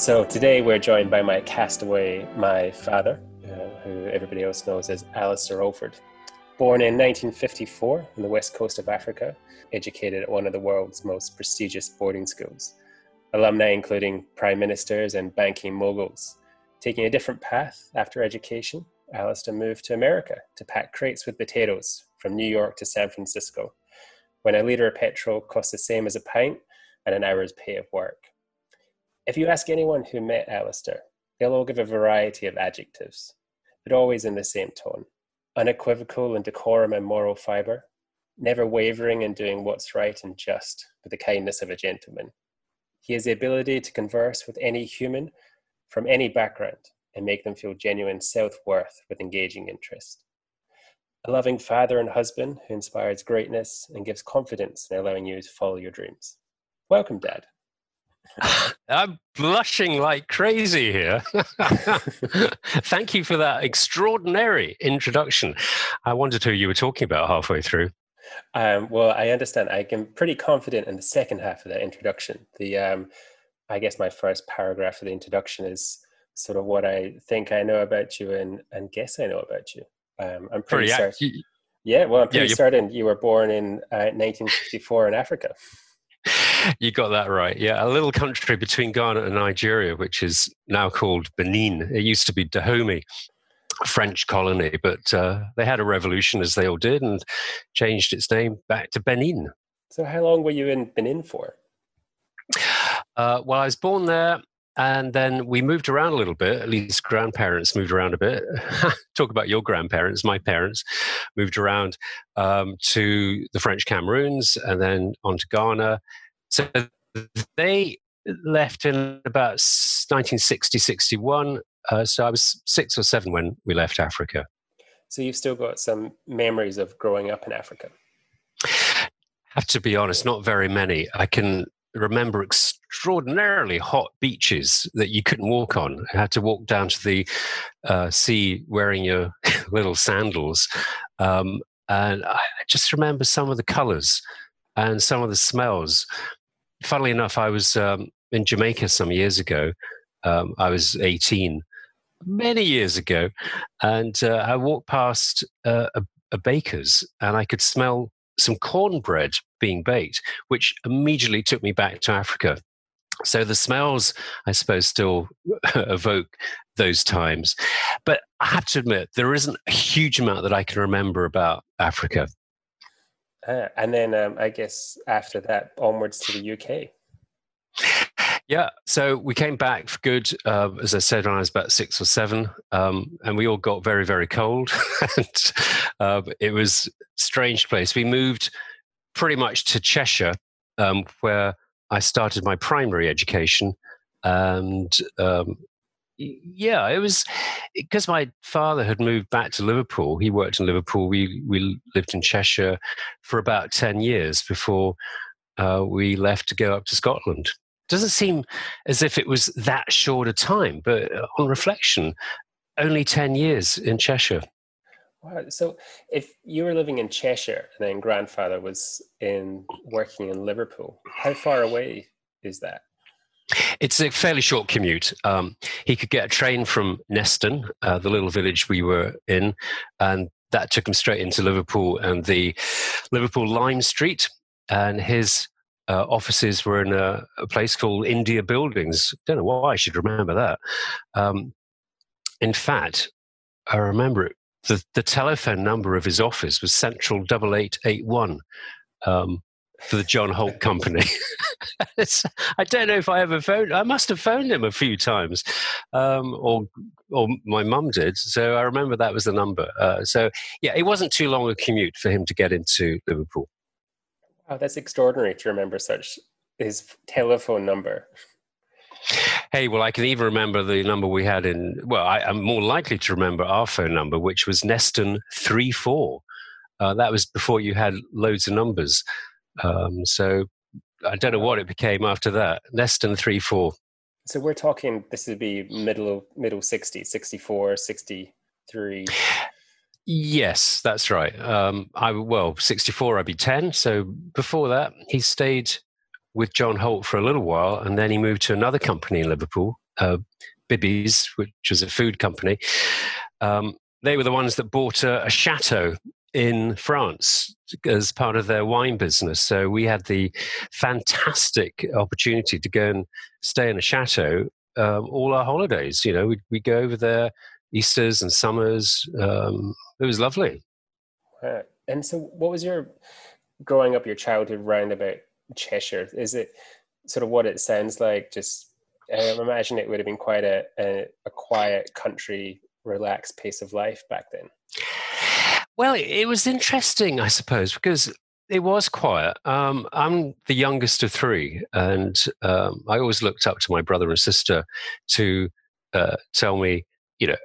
So today we're joined by my castaway, my father, uh, who everybody else knows as Alistair Alford. Born in 1954 on the west coast of Africa, educated at one of the world's most prestigious boarding schools. Alumni including prime ministers and banking moguls. Taking a different path after education, Alistair moved to America to pack crates with potatoes from New York to San Francisco, when a litre of petrol cost the same as a pint and an hour's pay of work. If you ask anyone who met Alistair, they'll all give a variety of adjectives, but always in the same tone unequivocal in decorum and moral fibre, never wavering in doing what's right and just with the kindness of a gentleman. He has the ability to converse with any human from any background and make them feel genuine self worth with engaging interest. A loving father and husband who inspires greatness and gives confidence in allowing you to follow your dreams. Welcome, Dad. I'm blushing like crazy here. Thank you for that extraordinary introduction. I wondered who you were talking about halfway through. Um, well, I understand. I am pretty confident in the second half of that introduction. The, um, I guess, my first paragraph of the introduction is sort of what I think I know about you and and guess I know about you. Um, I'm pretty, pretty certain. Yeah, well, I'm pretty yeah, certain you were born in uh, 1954 in Africa you got that right. Yeah, a little country between Ghana and Nigeria, which is now called Benin. It used to be Dahomey, a French colony, but uh, they had a revolution, as they all did, and changed its name back to Benin. So, how long were you in Benin for? Uh, well, I was born there, and then we moved around a little bit. At least grandparents moved around a bit. Talk about your grandparents. My parents moved around um, to the French Cameroons and then on to Ghana. So they left in about 1960, 61. Uh, so I was six or seven when we left Africa. So you've still got some memories of growing up in Africa? have to be honest, not very many. I can remember extraordinarily hot beaches that you couldn't walk on. You had to walk down to the uh, sea wearing your little sandals. Um, and I just remember some of the colors and some of the smells. Funnily enough, I was um, in Jamaica some years ago. Um, I was 18, many years ago, and uh, I walked past uh, a, a baker's and I could smell some cornbread being baked, which immediately took me back to Africa. So the smells, I suppose, still evoke those times. But I have to admit, there isn't a huge amount that I can remember about Africa. Uh, and then um, I guess after that, onwards to the UK. Yeah, so we came back for good, uh, as I said, when I was about six or seven, um, and we all got very, very cold. and uh, it was a strange place. We moved pretty much to Cheshire, um, where I started my primary education. And um, yeah, it was because my father had moved back to Liverpool. He worked in Liverpool. We we lived in Cheshire for about ten years before uh, we left to go up to Scotland doesn't seem as if it was that short a time, but uh, on reflection, only 10 years in Cheshire. Wow. So if you were living in Cheshire and then grandfather was in working in Liverpool, how far away is that? It's a fairly short commute. Um, he could get a train from Neston, uh, the little village we were in, and that took him straight into Liverpool and the Liverpool Lime Street. And his uh, offices were in a, a, place called India Buildings. Don't know why I should remember that. Um, in fact, I remember it. The, the telephone number of his office was Central Double Eight Eight One um, for the John Holt Company. I don't know if I ever phoned. I must have phoned him a few times, um, or or my mum did. So I remember that was the number. Uh, so yeah, it wasn't too long a commute for him to get into Liverpool. Oh, that's extraordinary to remember such his telephone number. Hey, well, I can even remember the number we had in. Well, I, am more likely to remember our phone number, which was Neston three four. Uh, that was before you had loads of numbers. Um, so I don't know what it became after that. Less than three four. So we're talking. This would be middle of middle 60s, 64, 63. Yes, that's right. Um, I well, sixty four. I'd be ten. So before that, he stayed with John Holt for a little while, and then he moved to another company in Liverpool, uh, Bibby's, which was a food company. Um, they were the ones that bought a, a chateau in France as part of their wine business. So we had the fantastic opportunity to go and stay in a chateau um, all our holidays. You know, we we go over there Easter's and summers. Um, it was lovely. Uh, and so, what was your growing up, your childhood round about Cheshire? Is it sort of what it sounds like? Just I imagine it would have been quite a, a, a quiet country, relaxed pace of life back then. Well, it was interesting, I suppose, because it was quiet. Um, I'm the youngest of three, and um, I always looked up to my brother and sister to uh, tell me, you know,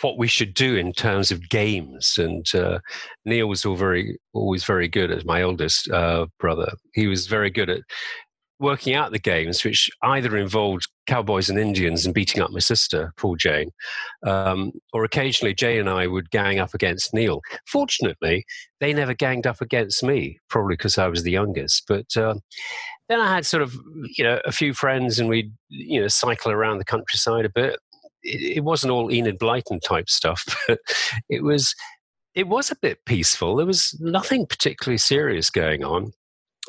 what we should do in terms of games. And uh, Neil was all very, always very good as my oldest uh, brother. He was very good at working out the games, which either involved cowboys and Indians and beating up my sister, poor Jane, um, or occasionally Jane and I would gang up against Neil. Fortunately, they never ganged up against me, probably because I was the youngest. But uh, then I had sort of, you know, a few friends, and we'd, you know, cycle around the countryside a bit. It, it wasn't all Enid Blyton type stuff, but it was. It was a bit peaceful. There was nothing particularly serious going on.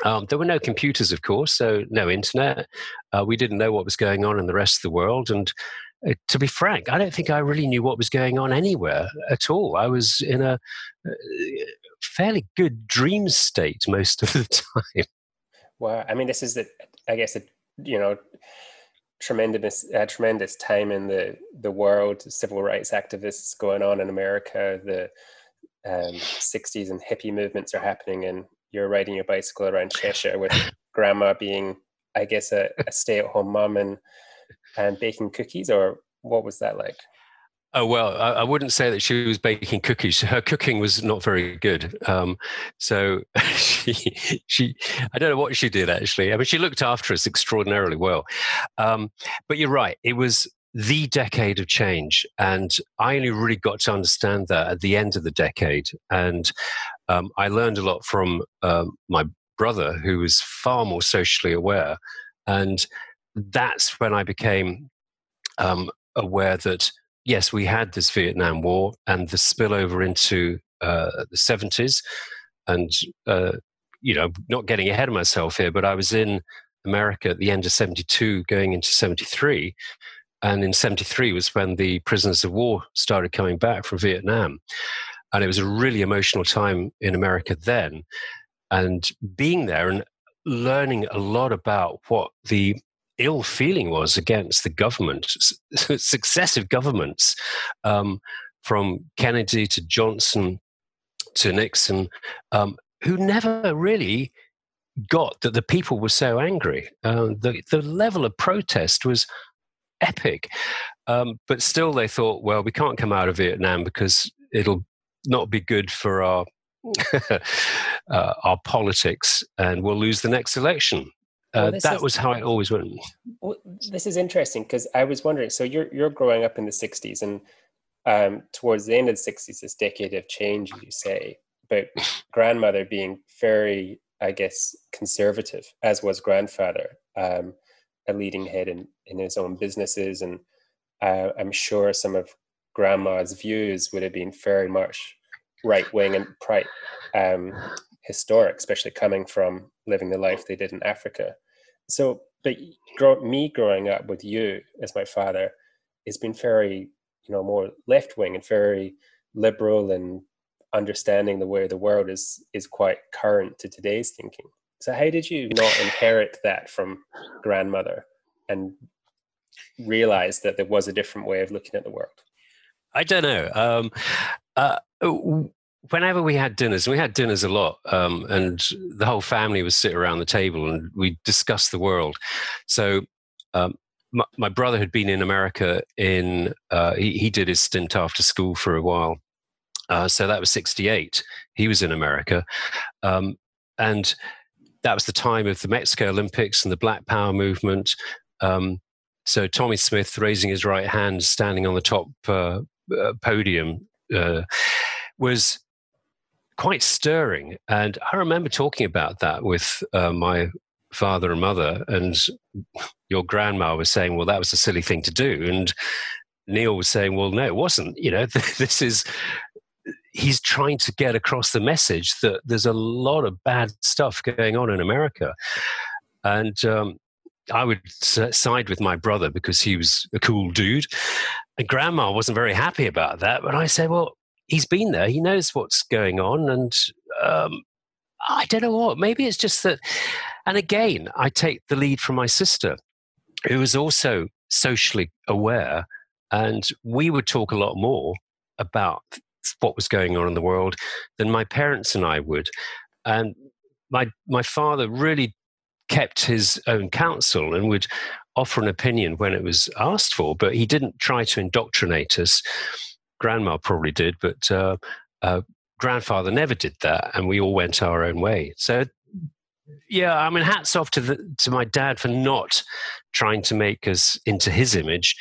Um, there were no computers, of course, so no internet. Uh, we didn't know what was going on in the rest of the world. And uh, to be frank, I don't think I really knew what was going on anywhere at all. I was in a uh, fairly good dream state most of the time. Well, I mean, this is, the, I guess, a, you know, tremendous, uh, tremendous time in the the world. Civil rights activists going on in America. The um, 60s and hippie movements are happening in you're riding your bicycle around Cheshire with grandma being, I guess, a, a stay at home mum and, and baking cookies, or what was that like? Oh well, I, I, wouldn't say that she was baking cookies. Her cooking was not very good. Um, so she, she, I don't know what she did actually. I mean, she looked after us extraordinarily well. Um, but you're right; it was the decade of change, and I only really got to understand that at the end of the decade. And um, I learned a lot from um, my brother, who was far more socially aware. And that's when I became um, aware that, yes, we had this Vietnam War and the spillover into uh, the 70s. And, uh, you know, not getting ahead of myself here, but I was in America at the end of 72, going into 73. And in 73 was when the prisoners of war started coming back from Vietnam. And it was a really emotional time in America then. And being there and learning a lot about what the ill feeling was against the government, successive governments, um, from Kennedy to Johnson to Nixon, um, who never really got that the people were so angry. Uh, the, the level of protest was epic. Um, but still, they thought, well, we can't come out of Vietnam because it'll not be good for our uh, our politics, and we'll lose the next election. Uh, well, that is, was how it always went. Well, this is interesting because I was wondering. So you're you're growing up in the '60s, and um, towards the end of the '60s, this decade of change, you say, but grandmother being very, I guess, conservative, as was grandfather, um, a leading head in in his own businesses, and uh, I'm sure some of grandma's views would have been very much right wing and pride, um, historic, especially coming from living the life they did in Africa. So, but grow, me growing up with you as my father has been very, you know, more left wing and very liberal and understanding the way the world is is quite current to today's thinking. So, how did you not inherit that from grandmother and realize that there was a different way of looking at the world? I don't know. Um, uh, whenever we had dinners, we had dinners a lot, um, and the whole family would sit around the table and we discuss the world. So. Um, my, my, brother had been in America in, uh, he, he, did his stint after school for a while. Uh, so that was 68. He was in America. Um, and that was the time of the Mexico Olympics and the Black Power movement. Um, so Tommie Smith raising his right hand, standing on the top uh, uh, podium, uh, was quite stirring. And I remember talking about that with uh, my father and mother, and your grandma was saying, well, that was a silly thing to do. And Neil was saying, well, no, it wasn't. You know, this is, he's trying to get across the message that there's a lot of bad stuff going on in America. And um, I would side with my brother because he was a cool dude. And grandma wasn't very happy about that. But I said, well, he's been there. He knows what's going on. And um, I don't know what. Maybe it's just that. And again, I take the lead from my sister, who was also socially aware. And we would talk a lot more about what was going on in the world than my parents and I would. And my my father really kept his own counsel and would offer an opinion when it was asked for, but he didn't try to indoctrinate us. Grandma probably did, but uh, uh, grandfather never did that, and we all went our own way. So, yeah, I mean, hats off to the, to my dad for not trying to make us into his image,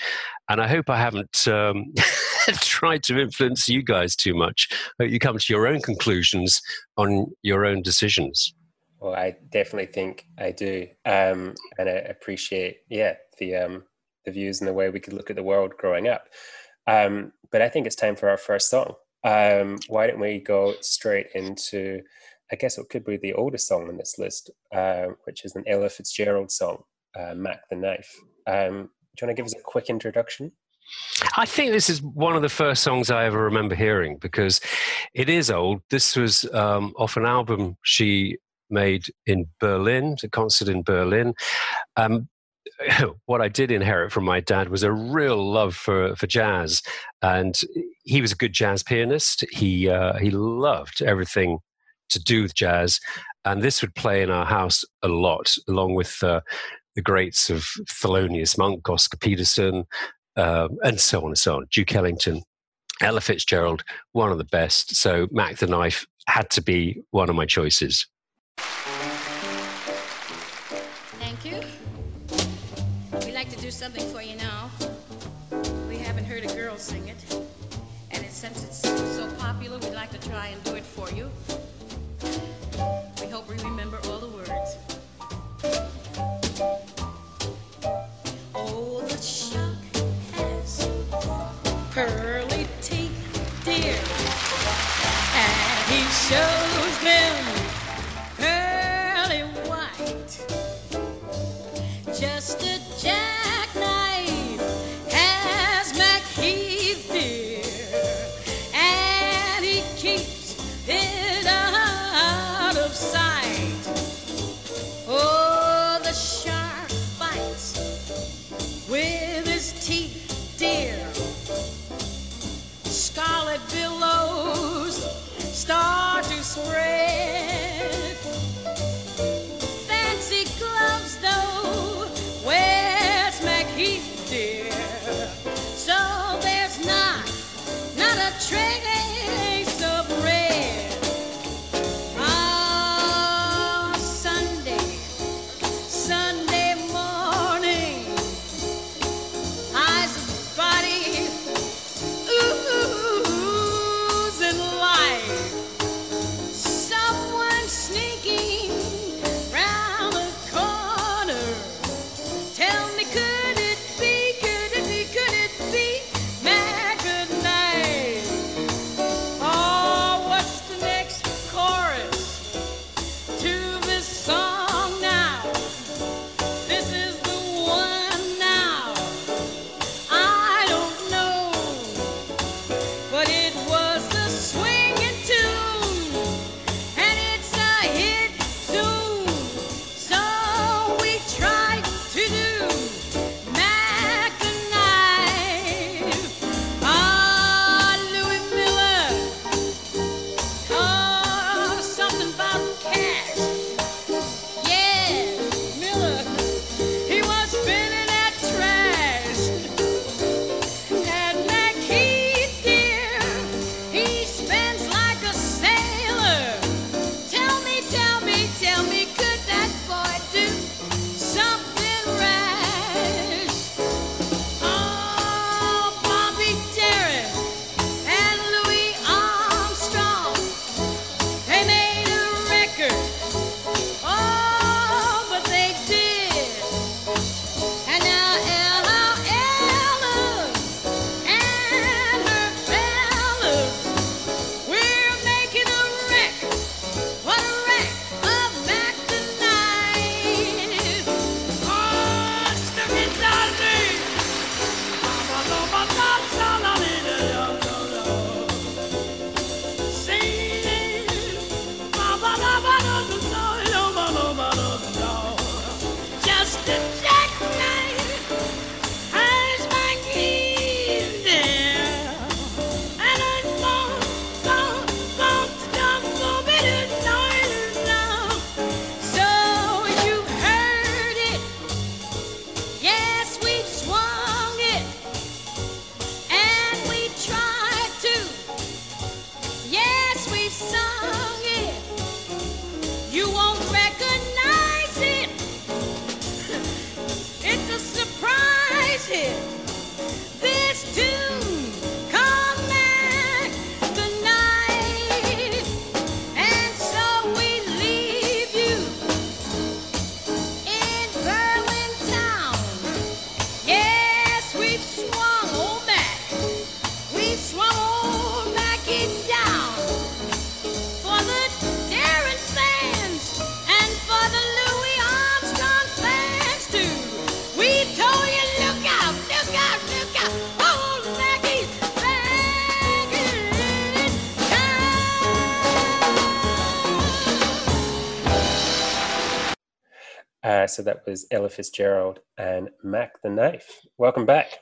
and I hope I haven't um, tried to influence you guys too much. You come to your own conclusions on your own decisions. Well, I definitely think I do, um, and I appreciate, yeah, the um, the views and the way we could look at the world growing up. Um, but I think it's time for our first song. Um, why don't we go straight into, I guess it could be the oldest song on this list, uh, which is an Ella Fitzgerald song, uh, "Mack the Knife." Um, do you want to give us a quick introduction? I think this is one of the first songs I ever remember hearing because it is old. This was um, off an album she made in Berlin, a concert in Berlin. Um, what I did inherit from my dad was a real love for, for jazz, and he was a good jazz pianist. He uh, he loved everything to do with jazz, and this would play in our house a lot, along with uh, the greats of Thelonious Monk, Oscar Peterson, uh, and so on and so on. Duke Ellington, Ella Fitzgerald, one of the best. So Mack the Knife had to be one of my choices. So that was Ella Fitzgerald and Mack the Knife. Welcome back.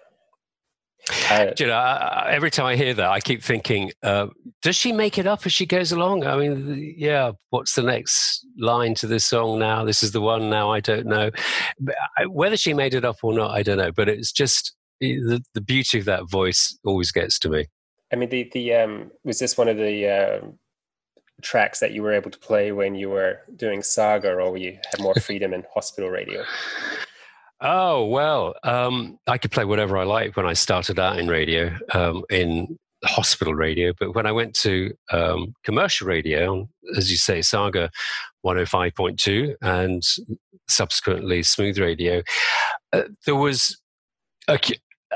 Uh, you know, uh, every time I hear that, I keep thinking, uh, does she make it up as she goes along? I mean, yeah, what's the next line to this song now? This is the one now, I don't know. Whether she made it up or not, I don't know. But it's just the, the beauty of that voice always gets to me. I mean, the, the um, was this one of the uh, tracks that you were able to play when you were doing Saga or you had more freedom in hospital radio? Oh well, um, I could play whatever I like when I started out in radio, um, in hospital radio. But when I went to um, commercial radio, as you say, Saga 105.2 and subsequently Smooth Radio, uh, there was a,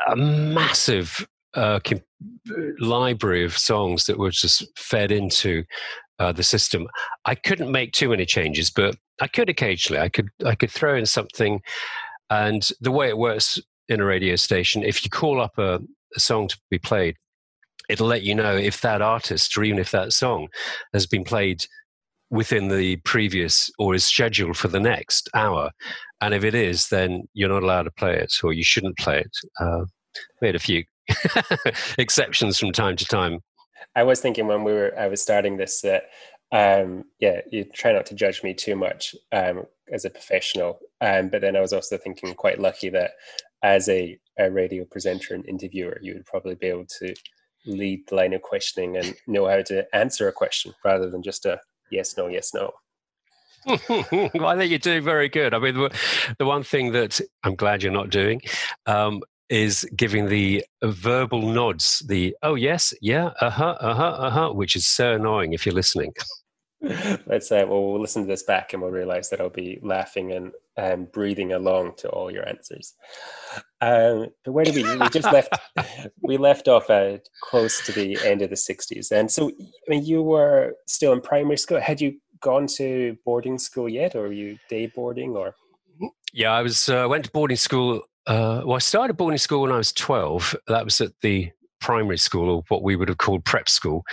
a massive uh, library of songs that were just fed into uh, the system. I couldn't make too many changes, but I could occasionally. I could I could throw in something and the way it works in a radio station, if you call up a, a song to be played, it'll let you know if that artist or even if that song has been played within the previous or is scheduled for the next hour. And if it is, then you're not allowed to play it or you shouldn't play it. Uh, we had a few exceptions from time to time. I was thinking when we were I was starting this that um, yeah, you try not to judge me too much um, as a professional. Um, but then I was also thinking quite lucky that as a, a radio presenter and interviewer, you would probably be able to lead the line of questioning and know how to answer a question rather than just a yes, no, yes, no. well, I think you're doing very good. I mean, the, the one thing that I'm glad you're not doing um, is giving the verbal nods, the oh yes, yeah, uh huh, uh huh, uh huh, which is so annoying if you're listening. Let's uh, well, we'll listen to this back and we'll realize that I'll be laughing and um, breathing along to all your answers. Um, but where did we? We just left. we left off uh, close to the end of the '60s, and so I mean, you were still in primary school. Had you gone to boarding school yet, or were you day boarding, or? Yeah, I was. Uh, went to boarding school. Uh, well, I started boarding school when I was 12. That was at the primary school, or what we would have called prep school.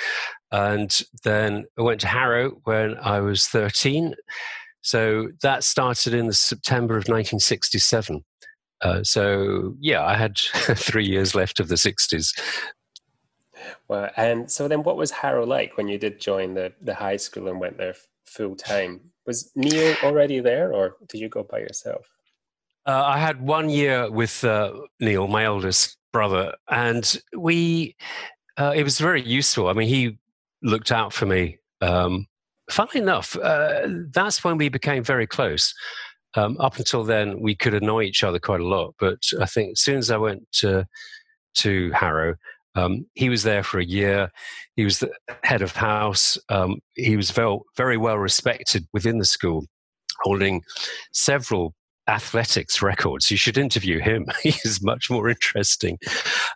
And then I went to Harrow when I was 13. So that started in the September of 1967. Uh, so yeah, I had three years left of the 60s. Well, and so then what was Harrow like when you did join the, the high school and went there full time? Was Neil already there or did you go by yourself? Uh, I had one year with uh, Neil, my oldest brother, and we, uh, it was very useful. I mean, he looked out for me. Um, funnily enough, uh, that's when we became very close. Um, up until then, we could annoy each other quite a lot. But I think as soon as I went to, to Harrow, um, he was there for a year. He was the head of house. Um, he was very, very well respected within the school, holding several athletics records. You should interview him. He's much more interesting.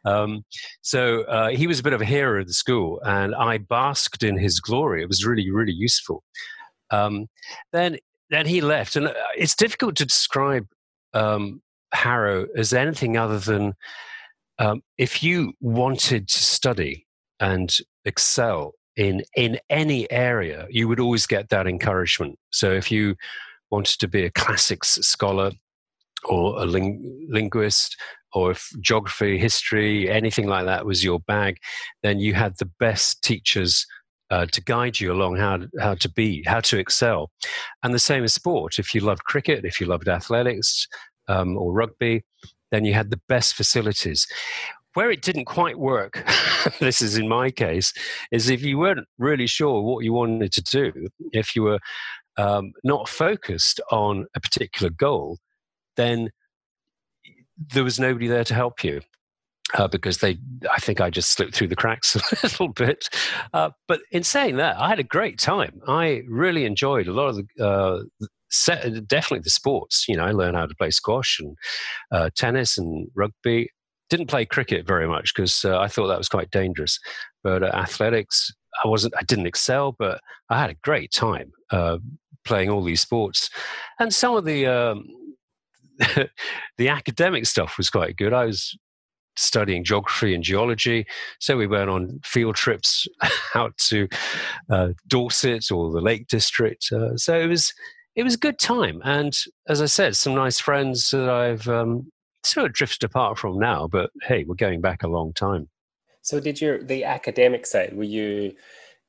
Um, so uh, he was a bit of a hero of the school, and I basked in his glory. It was really, really useful. Um, then, then he left, and uh, it's difficult to describe um, Harrow as anything other than um, if you wanted to study and excel in in any area, you would always get that encouragement. So if you wanted to be a classics scholar or a ling- linguist or if geography, history, anything like that was your bag, then you had the best teachers uh, to guide you along how how to be, how to excel. And the same as sport. If you loved cricket, if you loved athletics um, or rugby, then you had the best facilities. Where it didn't quite work, this is in my case, is if you weren't really sure what you wanted to do, if you were um, not focused on a particular goal, then there was nobody there to help you. Uh, because they, I think I just slipped through the cracks a little bit. Uh, but in saying that, I had a great time. I really enjoyed a lot of the, uh, set, definitely the sports. You know, I learned how to play squash and uh, tennis and rugby. Didn't play cricket very much because uh, I thought that was quite dangerous. But uh, athletics, I wasn't. I didn't excel, but I had a great time playing all these sports, and some of the um, the academic stuff was quite good. I was studying geography and geology, so we went on field trips out to uh, Dorset or the Lake District. Uh, so it was it was a good time. And as I said, some nice friends that I've um, sort of drifted apart from now. But hey, we're going back a long time. So, did your the academic side? Were you,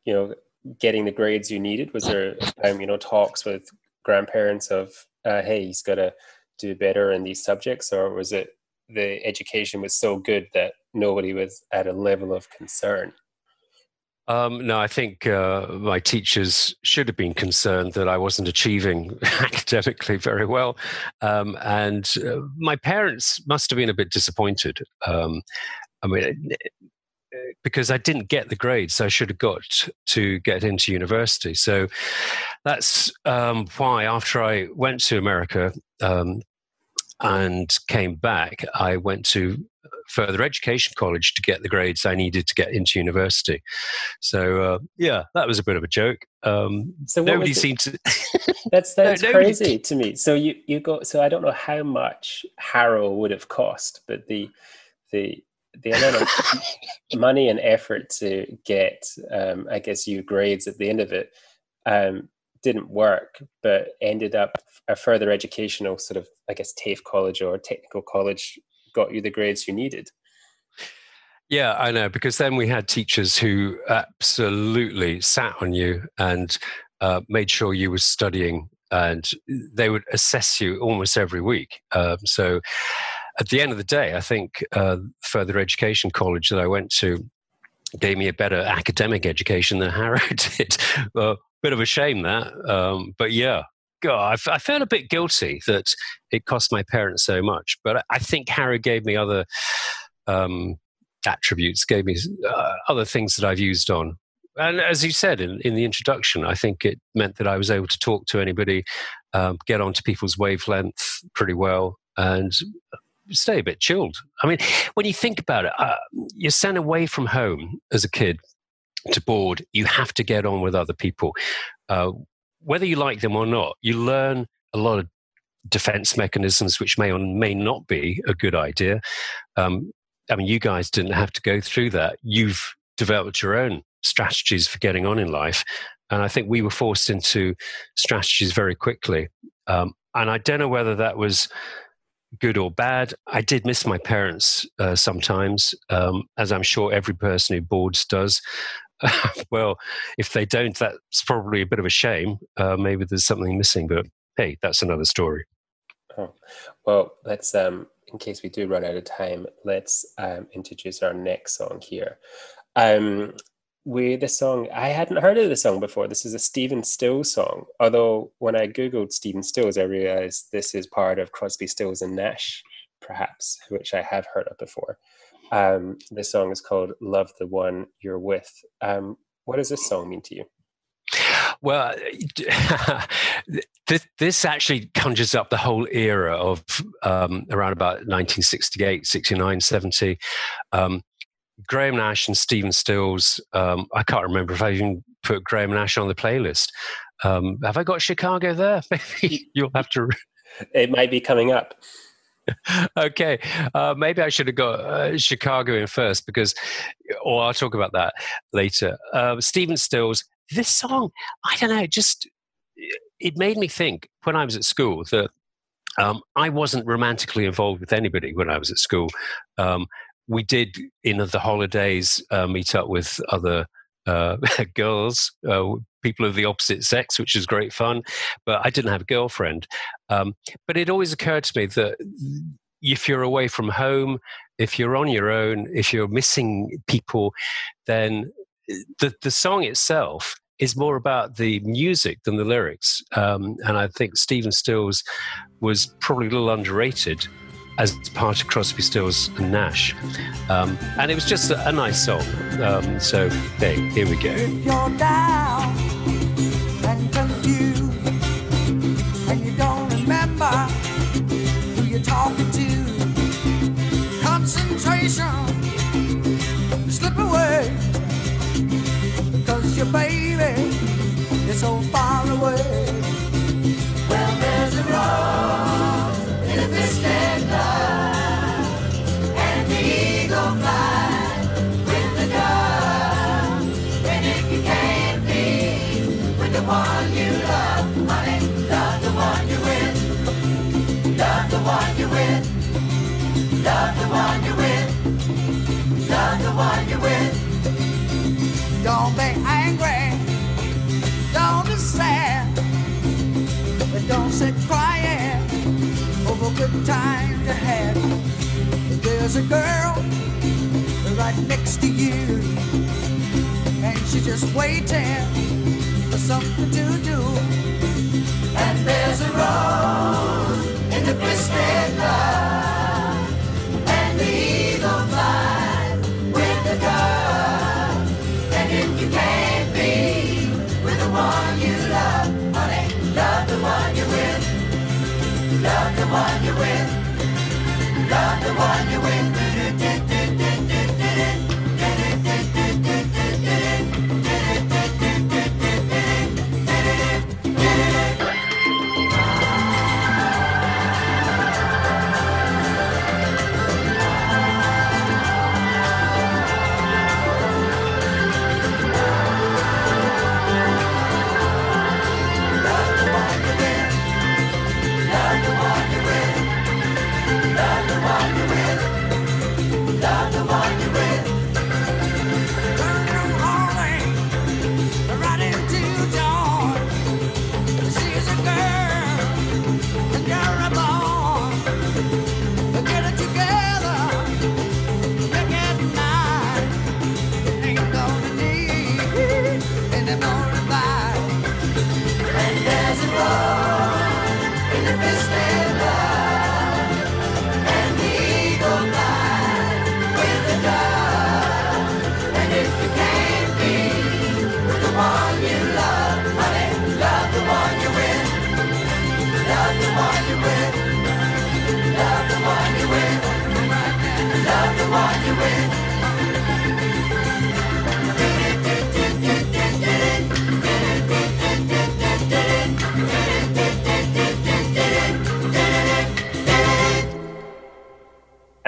you know, getting the grades you needed? Was there, um, you know, talks with grandparents of, uh, hey, he's got to do better in these subjects, or was it the education was so good that nobody was at a level of concern? Um, no, I think uh, my teachers should have been concerned that I wasn't achieving academically very well. Um, and uh, my parents must have been a bit disappointed. Um, I mean, because I didn't get the grades I should have got to get into university. So that's um, why after I went to America um, and came back, I went to further education college to get the grades I needed to get into university. So uh, yeah, that was a bit of a joke. Um, so nobody seemed to. that's that's no, crazy to me. So you you go. So I don't know how much Harrow would have cost, but the the the amount of money and effort to get, um, I guess, you grades at the end of it um, didn't work, but ended up a further educational sort of, I guess, TAFE college or technical college got you the grades you needed. Yeah, I know, because then we had teachers who absolutely sat on you and uh, made sure you were studying, and they would assess you almost every week. Um, so at the end of the day, I think uh, further education college that I went to gave me a better academic education than Harrow did. well, bit of a shame that, um, but yeah, God, I, felt a bit guilty that it cost my parents so much. But I think Harrow gave me other um, attributes, gave me uh, other things that I've used on. And as you said in, in the introduction, I think it meant that I was able to talk to anybody, um, get onto people's wavelength pretty well, and stay a bit chilled. I mean, when you think about it, uh, you're sent away from home as a kid to board. You have to get on with other people. Uh, whether you like them or not, you learn a lot of defense mechanisms which may or may not be a good idea. Um, I mean, you guys didn't have to go through that. You've developed your own strategies for getting on in life. And I think we were forced into strategies very quickly. Um, and I don't know whether that was good or bad. I did miss my parents uh, sometimes, um, as I'm sure every person who boards does. well, if they don't, that's probably a bit of a shame. Uh, maybe there's something missing, but hey, that's another story. Oh, well, let's, um, in case we do run out of time, let's um, introduce our next song here. Um, we the song I hadn't heard of the song before. This is a Stephen Stills song. Although when I googled Stephen Stills, I realized this is part of Crosby, Stills and Nash, perhaps, which I have heard of before. Um, this song is called "Love the One You're With." Um, what does this song mean to you? Well, this, this, actually conjures up the whole era of um, around about 1968, 69, 70. Um, Graham Nash and Stephen Stills. Um, I can't remember if I even put Graham Nash on the playlist. Um, have I got Chicago there? Maybe you'll have to. it might be coming up. okay, uh, maybe I should have got uh, Chicago in first because, or I'll talk about that later. Uh, Stephen Stills, this song, I don't know, just it made me think when I was at school that um, I wasn't romantically involved with anybody when I was at school. Um, we did in the holidays uh, meet up with other uh, girls, uh, people of the opposite sex, which is great fun. But I didn't have a girlfriend. Um, but it always occurred to me that if you're away from home, if you're on your own, if you're missing people, then the, the song itself is more about the music than the lyrics. Um, and I think Stephen Stills was probably a little underrated as part of Crosby, Stills and Nash. Um, and it was just a, a nice song. Um, so, hey, here we go. sit crying over good times you had. There's a girl right next to you, and she's just waiting for something to do. And there's a rose in the twisted light. One you're with. Love the one you're with.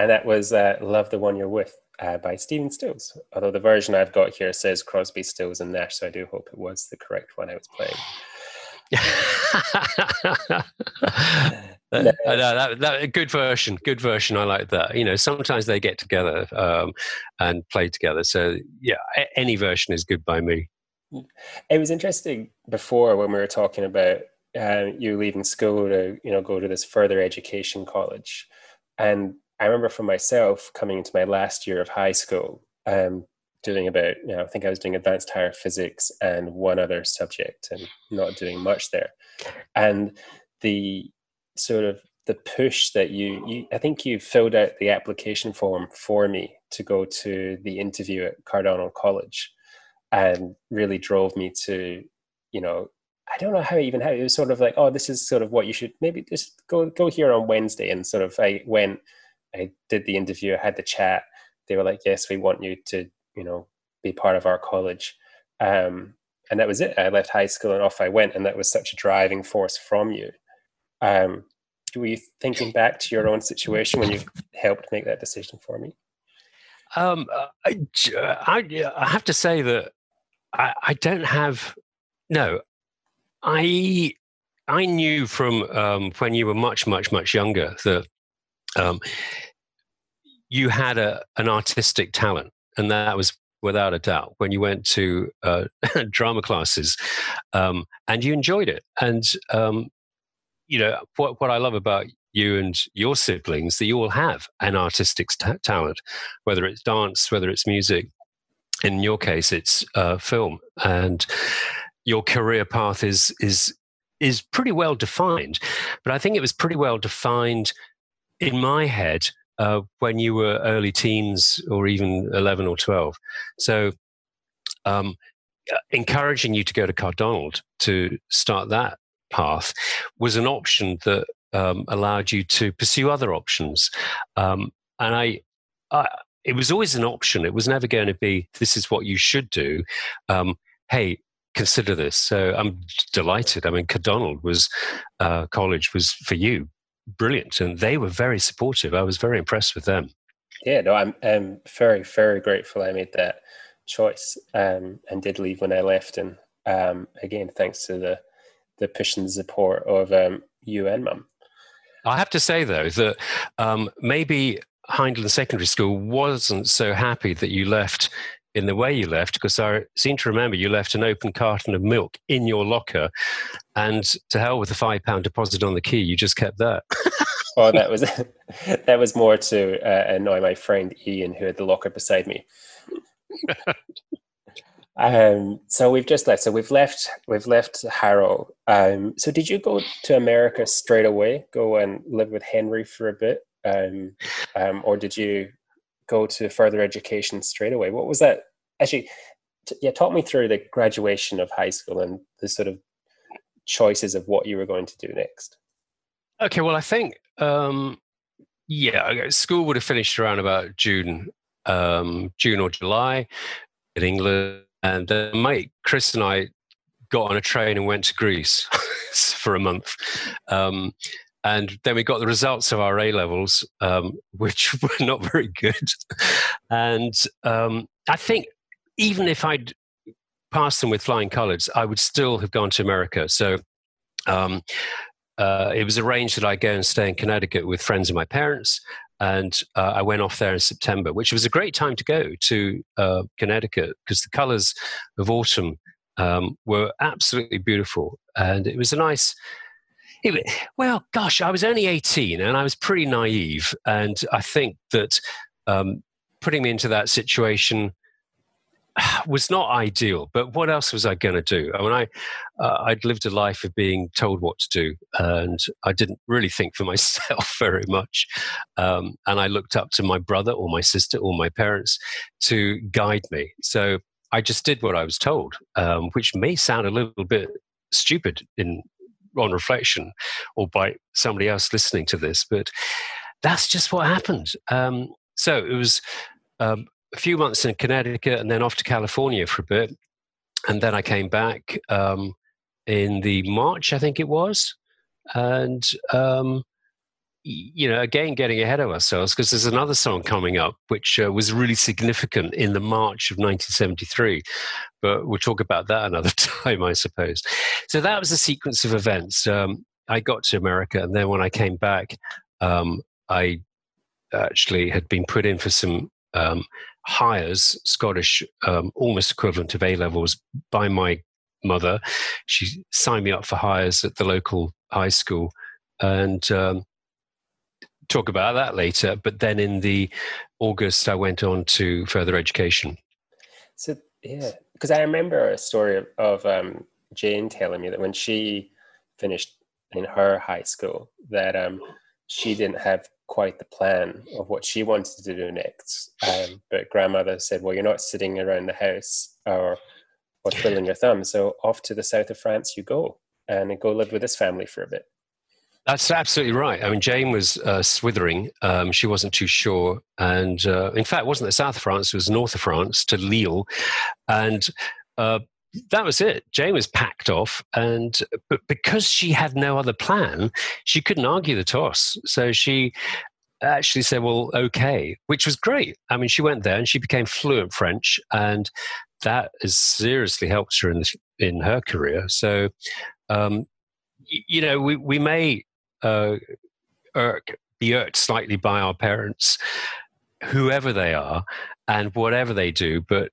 And that was uh, Love the One You're With uh, by Stephen Stills. Although the version I've got here says Crosby, Stills, and Nash, so I do hope it was the correct one I was playing. I know, that, that, a good version, good version. I like that. You know, sometimes they get together um, and play together. So yeah, any version is good by me. It was interesting before when we were talking about uh, you leaving school to you know go to this further education college, and I remember for myself coming into my last year of high school, um, doing about you know I think I was doing advanced higher physics and one other subject, and not doing much there, and the sort of the push that you, you I think you filled out the application form for me to go to the interview at Cardonald College and really drove me to you know i don't know how even how it was sort of like oh this is sort of what you should maybe just go go here on wednesday and sort of i went i did the interview i had the chat. They were like yes we want you to you know be part of our college. Um, and that was it. I left high school and off i went and that was such a driving force from you. Um, were you thinking back to your own situation when you helped make that decision for me? Um, I, I, have to say that I, I don't have no. I I knew from um, when you were much much much younger that um, you had a an artistic talent, and that was without a doubt when you went to uh, drama classes, um, and you enjoyed it. And um, you know what what I love about you and your siblings that you all have an artistic ta- talent, whether it's dance, whether it's music. In your case, it's uh, film, and your career path is is is pretty well defined. But I think it was pretty well defined in my head uh, when you were early teens or even eleven or twelve. So. Um, encouraging you to go to Cardonald to start that path was an option that um, allowed you to pursue other options. Um, and I, I, it was always an option. It was never going to be, this is what you should do. Um, hey, consider this. So I'm delighted. I mean, Cardonald was, uh, college was for you brilliant. And they were very supportive. I was very impressed with them. Yeah, no, I'm, I'm very, very grateful I made that choice um, and did leave when I left. And um, again, thanks to the, the push and support of um, you and mum. I have to say though that um, maybe Hyndland Secondary School wasn't so happy that you left in the way you left because I seem to remember you left an open carton of milk in your locker, and to hell with the five pound deposit on the key, you just kept that. oh, that was that was more to uh, annoy my friend Ian, who had the locker beside me. um, so we've just left. So we've left. We've left Harrow. Um, so did you go to America straight away? Go and live with Henry for a bit, um, um, or did you go to further education straight away? What was that? Actually, t- yeah, talk me through the graduation of high school and the sort of choices of what you were going to do next. Okay, well, I think um, yeah, school would have finished around about June, um, June or July in England, and uh, mate Chris and I got on a train and went to Greece for a month. Um, and then we got the results of our A levels, um, which were not very good. and um, I think even if I'd passed them with flying colours, I would still have gone to America. So um, uh, it was arranged that I go and stay in Connecticut with friends of my parents. And uh, I went off there in September, which was a great time to go to uh, Connecticut because the colors of autumn um, were absolutely beautiful. And it was a nice, it, well, gosh, I was only 18 and I was pretty naive. And I think that um, putting me into that situation was not ideal, but what else was I going to do? I mean, I uh, I'd lived a life of being told what to do, and I didn't really think for myself very much. Um, and I looked up to my brother or my sister or my parents to guide me. So I just did what I was told, um, which may sound a little bit stupid in on reflection, or by somebody else listening to this, but that's just what happened. Um, so it was um, a few months in Connecticut and then off to California for a bit. And then I came back um, in the March, I think it was. And, um, you know, again, getting ahead of ourselves because there's another song coming up which uh, was really significant in the March of 1973. But we'll talk about that another time, I suppose. So that was a sequence of events. Um, I got to America, and then when I came back, um, I actually had been put in for some um, Highers, Scottish, um, almost equivalent of A levels, by my mother. She signed me up for Highers at the local high school, and um, talk about that later. But then in the August, I went on to further education. So yeah, because I remember a story of, of um, Jane telling me that when she finished in her high school, that um, she didn't have quite the plan of what she wanted to do next. Um, but grandmother said, "Well, you're not sitting around the house or or twiddling your thumb, so off to the south of France you go and go live with this family for a bit." That's absolutely right. I mean, Jane was uh, swithering. Um, she wasn't too sure. And uh, in fact, wasn't the south of France, it was north of France to Lille. And uh, that was it. Jane was packed off. And but because she had no other plan, she couldn't argue the toss. So she actually said, well, okay, which was great. I mean, she went there and she became fluent French, and that has seriously helped her in in her career. So, um, you know, we we may uh, irk, be irked slightly by our parents, whoever they are, and whatever they do, but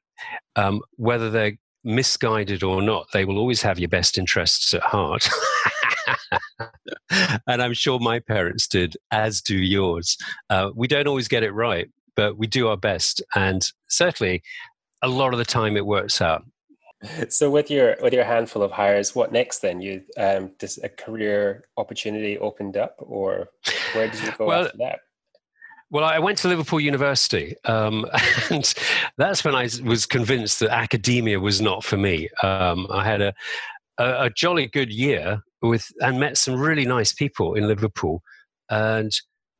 um, whether they're misguided or not, they will always have your best interests at heart. and I'm sure my parents did, as do yours. Uh, we don't always get it right, but we do our best. And certainly, a lot of the time, it works out. So, with your with your handful of Highers what next? Then you um, does a career opportunity opened up, or where did you go well, after that? Well, I went to Liverpool University, um, and that's when I was convinced that academia was not for me. Um, I had a, a, a, jolly good year with and met some really nice people in Liverpool, and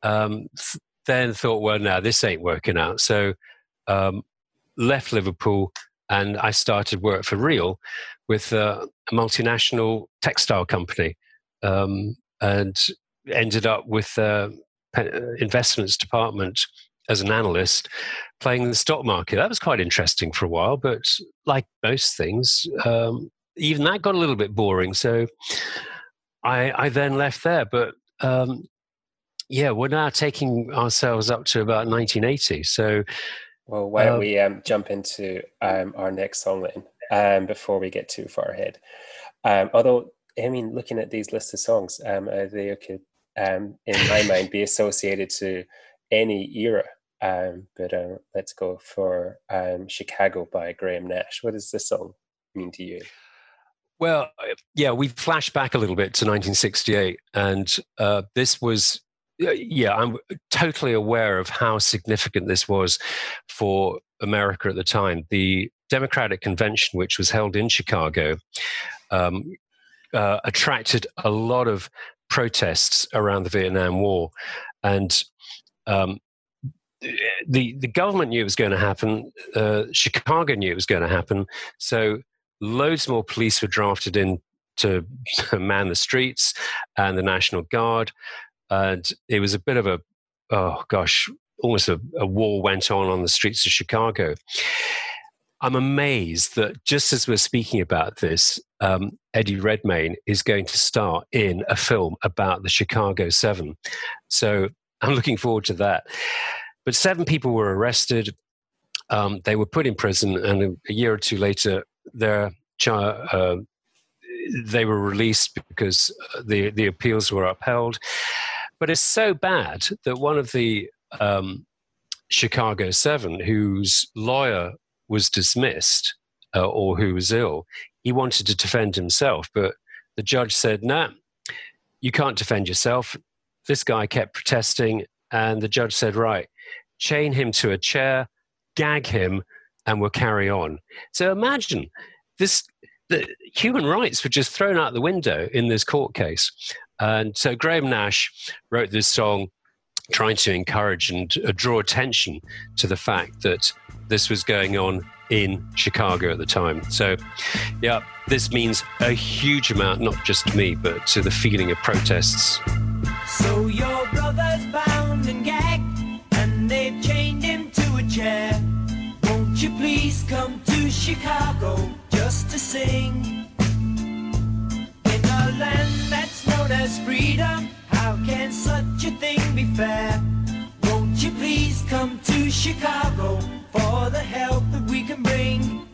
um, th- then thought, well, now this ain't working out. So um, left Liverpool, and I started work for real with a multinational textile company, um, and ended up with. Uh, investments department as an analyst playing the stock market. That was quite interesting for a while, but like most things, um, even that got a little bit boring. So I, I then left there. But um, yeah, we're now taking ourselves up to about 1980. So Well, why don't Um, we um, jump into um, our next song then um, before we get too far ahead? Um, although, I mean, looking at these list of songs, um, uh, they could, um, in my mind, be associated to any era. Um, but uh, let's go for um, Chicago by Graham Nash. What does this song mean to you? Well, uh, yeah, we flash back a little bit to 1968, and uh, this was, yeah, I'm totally aware of how significant this was for America at the time. The Democratic Convention, which was held in Chicago, um, uh, attracted a lot of protests around the Vietnam War, and um, the the government knew it was going to happen. Uh, Chicago knew it was going to happen. So loads more police were drafted in to man the streets and the National Guard. And it was a bit of a, oh gosh, almost a, a war went on on the streets of Chicago. I'm amazed that just as we're speaking about this, um, Eddie Redmayne is going to star in a film about the Chicago Seven. So I'm looking forward to that. But seven people were arrested. Um, they were put in prison, and a, a year or two later, their uh, they were released because the the appeals were upheld. But it's so bad that one of the um, Chicago Seven, whose lawyer was dismissed uh, or who was ill, he wanted to defend himself, but the judge said, "No, you can't defend yourself." This guy kept protesting, and the judge said, "Right, chain him to a chair, gag him, and we'll carry on." So imagine this the human rights were just thrown out the window in this court case. And so Graham Nash wrote this song trying to encourage and uh, draw attention to the fact that this was going on in Chicago at the time. So, yeah, this means a huge amount, not just to me, but to the feeling of protests. So your brother's bound and gagged, and they've chained him to a chair. Won't you please come to Chicago just to sing? In a land as freedom, how can such a thing be fair? Won't you please come to Chicago for the help that we can bring?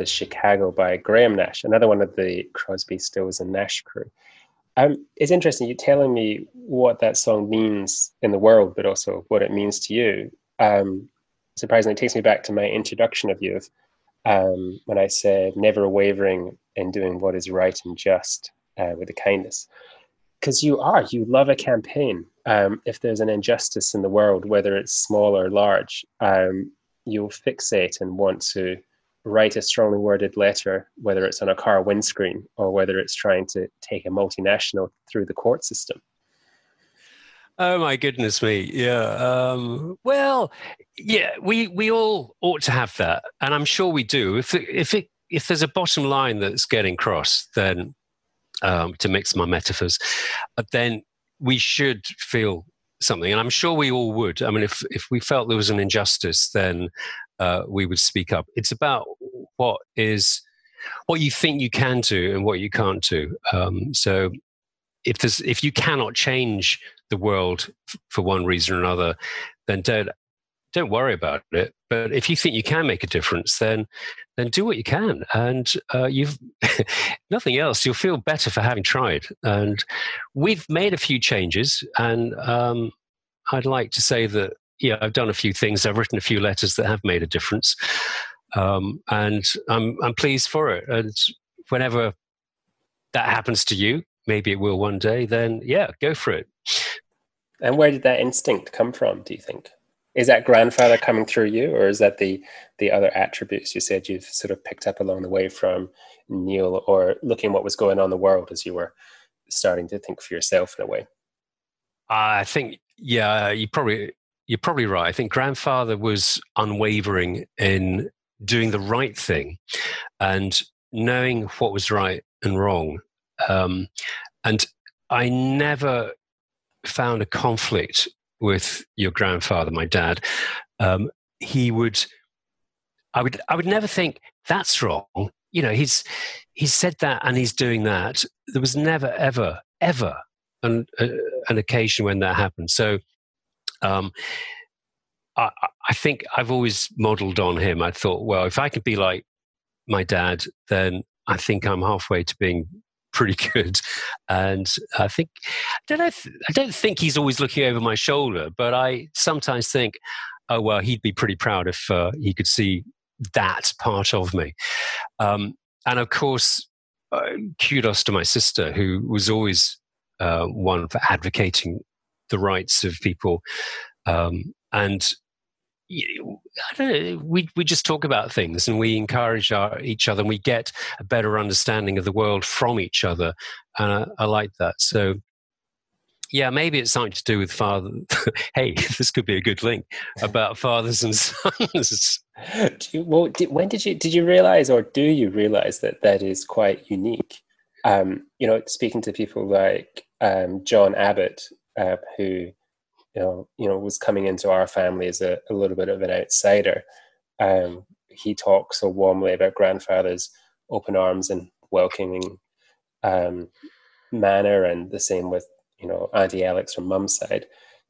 Was Chicago by Graham Nash, another one of the Crosby, Stills, and Nash crew. Um, it's interesting you're telling me what that song means in the world, but also what it means to you. Um, surprisingly, it takes me back to my introduction of you um, when I said never wavering in doing what is right and just uh, with the kindness. Because you are, you love a campaign. Um, if there's an injustice in the world, whether it's small or large, um, you'll fixate and want to write a strongly worded letter, whether it's on a car windscreen or whether it's trying to take a multinational through the court system. Oh my goodness me! Yeah. Um, well, yeah. We we all ought to have that, and I'm sure we do. If if it if there's a bottom line that's getting crossed, then um, to mix my metaphors, uh, then we should feel something, and I'm sure we all would. I mean, if if we felt there was an injustice, then uh, we would speak up. It's about what is what you think you can do and what you can't do. Um, so if there's if you cannot change the world for one reason or another, then don't don't worry about it. But if you think you can make a difference, then then do what you can, and uh, you've nothing else. You'll feel better for having tried. And we've made a few changes, and um, I'd like to say that yeah, I've done a few things. I've written a few letters that have made a difference, um, and I'm I'm pleased for it. And whenever that happens to you, maybe it will one day. Then yeah, go for it. And where did that instinct come from, do you think? Is that grandfather coming through you, or is that the the other attributes you said you've sort of picked up along the way from Neil, or looking what was going on in the world as you were starting to think for yourself in a way? I think, yeah, you probably you're probably right. I think grandfather was unwavering in doing the right thing and knowing what was right and wrong. Um, and I never found a conflict with your grandfather, my dad, um, he would, I would, I would never think that's wrong. You know, he's he's said that and he's doing that. There was never, ever, ever an, uh, an occasion when that happened. So, um, I, I think I've always modelled on him. I thought, well, if I could be like my dad, then I think I'm halfway to being pretty good. And I think I don't. I don't think he's always looking over my shoulder, but I sometimes think, oh well, he'd be pretty proud if uh, he could see that part of me. Um, and of course, uh, kudos to my sister, who was always uh, one for advocating the rights of people. Um, and I don't know, we, we just talk about things and we encourage our, each other and we get a better understanding of the world from each other. And I, I like that. So, yeah, maybe it's something to do with father. hey, this could be a good link about fathers and sons. You, well, did, when did you did you realize, or do you realize that that is quite unique? Um, you know, speaking to people like um, John Abbott, uh, who you know, you know, was coming into our family as a, a little bit of an outsider. Um, he talks so warmly about grandfather's open arms and welcoming um, manner, and the same with you know Auntie Alex from mum's side.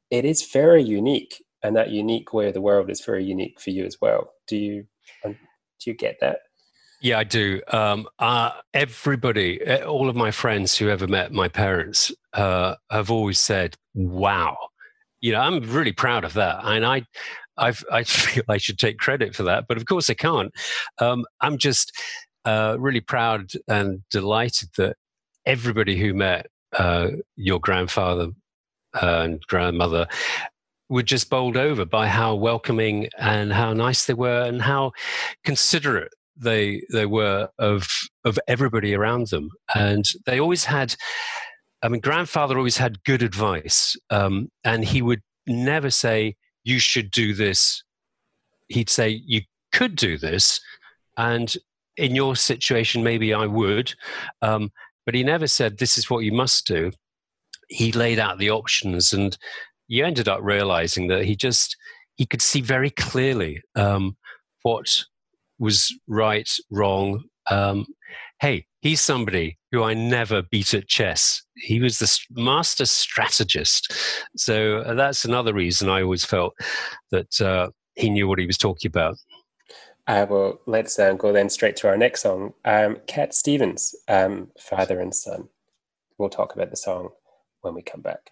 It is very unique, and that unique way of the world is very unique for you as well. Do you um, do you get that? Yeah, I do. Um, uh, everybody, eh, all of my friends who ever met my parents, uh, have always said, "Wow, you know, I'm really proud of that, and I, I've, I feel I should take credit for that, but of course I can't. Um, I'm just uh, really proud and delighted that everybody who met uh, your grandfather and grandmother were just bowled over by how welcoming and how nice they were and how considerate they they were of of everybody around them and they always had I mean, grandfather always had good advice, um, and he would never say, You should do this. He'd say, You could do this. And in your situation, maybe I would. Um, but he never said, This is what you must do. He laid out the options, and you ended up realizing that he just he could see very clearly um, what was right, wrong, um, hey, he's somebody who I never beat at chess. He was the master strategist. So uh, that's another reason I always felt that uh, he knew what he was talking about. Uh, well, let's uh, go then straight to our next song. Um, Cat Stevens, um, Father and Son. We'll talk about the song when we come back.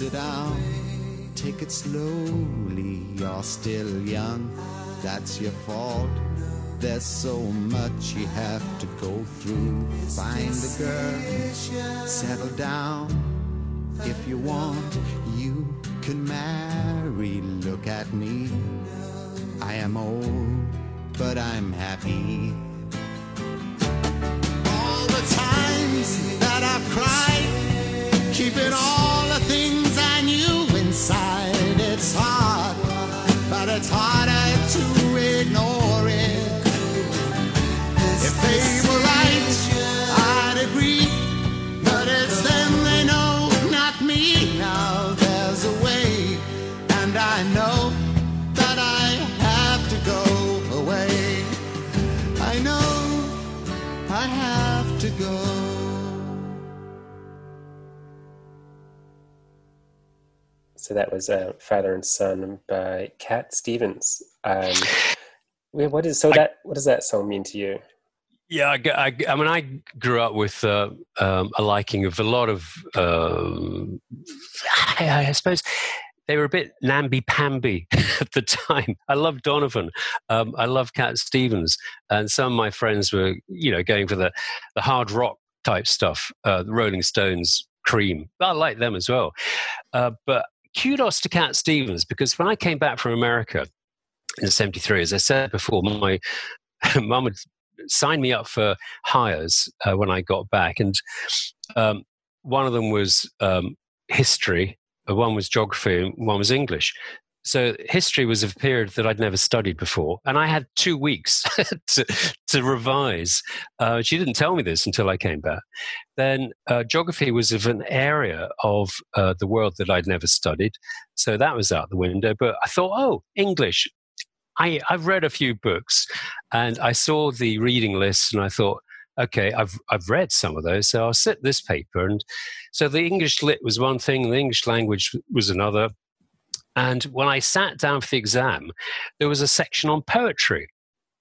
Sit down, take it slowly. You're still young, that's your fault. There's so much you have to go through. Find a girl, settle down. If you want, you can marry. Look at me. I am old, but I'm happy all the times So that was uh, Father and Son by Cat Stevens. Um, what is so that? What does that song mean to you? Yeah, I mean, I grew up with uh, um, a liking of a lot of. Um, I, I suppose they were a bit namby-pamby at the time. I love Donovan. Um, I love Cat Stevens, and some of my friends were, you know, going for the the hard rock type stuff. Uh, the Rolling Stones, Cream. I like them as well. Uh, but kudos to Cat Stevens because when I came back from America in '73, as I said before, my mum had signed me up for Highers uh, when I got back, and um, one of them was um, history, uh, one was geography, one was English. So history was a period that I'd never studied before, and I had two weeks to, to revise. Uh, she didn't tell me this until I came back. Then uh, geography was of an area of uh, the world that I'd never studied, so that was out the window. But I thought, oh, English. I, I've read a few books, and I saw the reading list, and I thought, okay, I've I've read some of those, so I'll sit this paper. And so the English lit was one thing, the English language was another. And when I sat down for the exam, there was a section on poetry,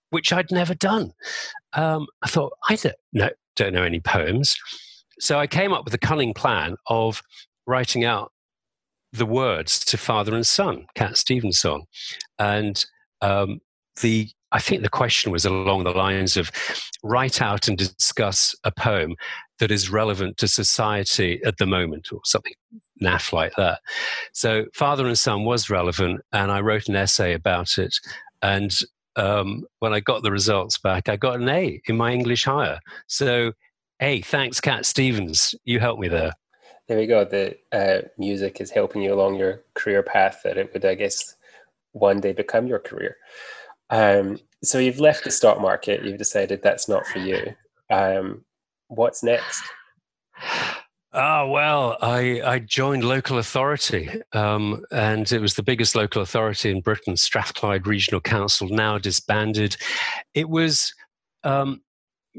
which I'd never done. Um, I thought, I don't know, don't know any poems. So I came up with a cunning plan of writing out the words to Father and Son, Cat Stevens song. And um, the I think the question was along the lines of write out and discuss a poem that is relevant to society at the moment, or something naff like that. So, Father and Son was relevant, and I wrote an essay about it. And um, when I got the results back, I got an A in my English higher. So, hey, thanks, Cat Stevens. You helped me there. There we go. The uh, music is helping you along your career path that it would, I guess, one day become your career. Um, so you've left the stock market. You've decided that's not for you. Um, what's next? Ah, well, I, I joined local authority, um, and it was the biggest local authority in Britain, Strathclyde Regional Council, now disbanded. It was um,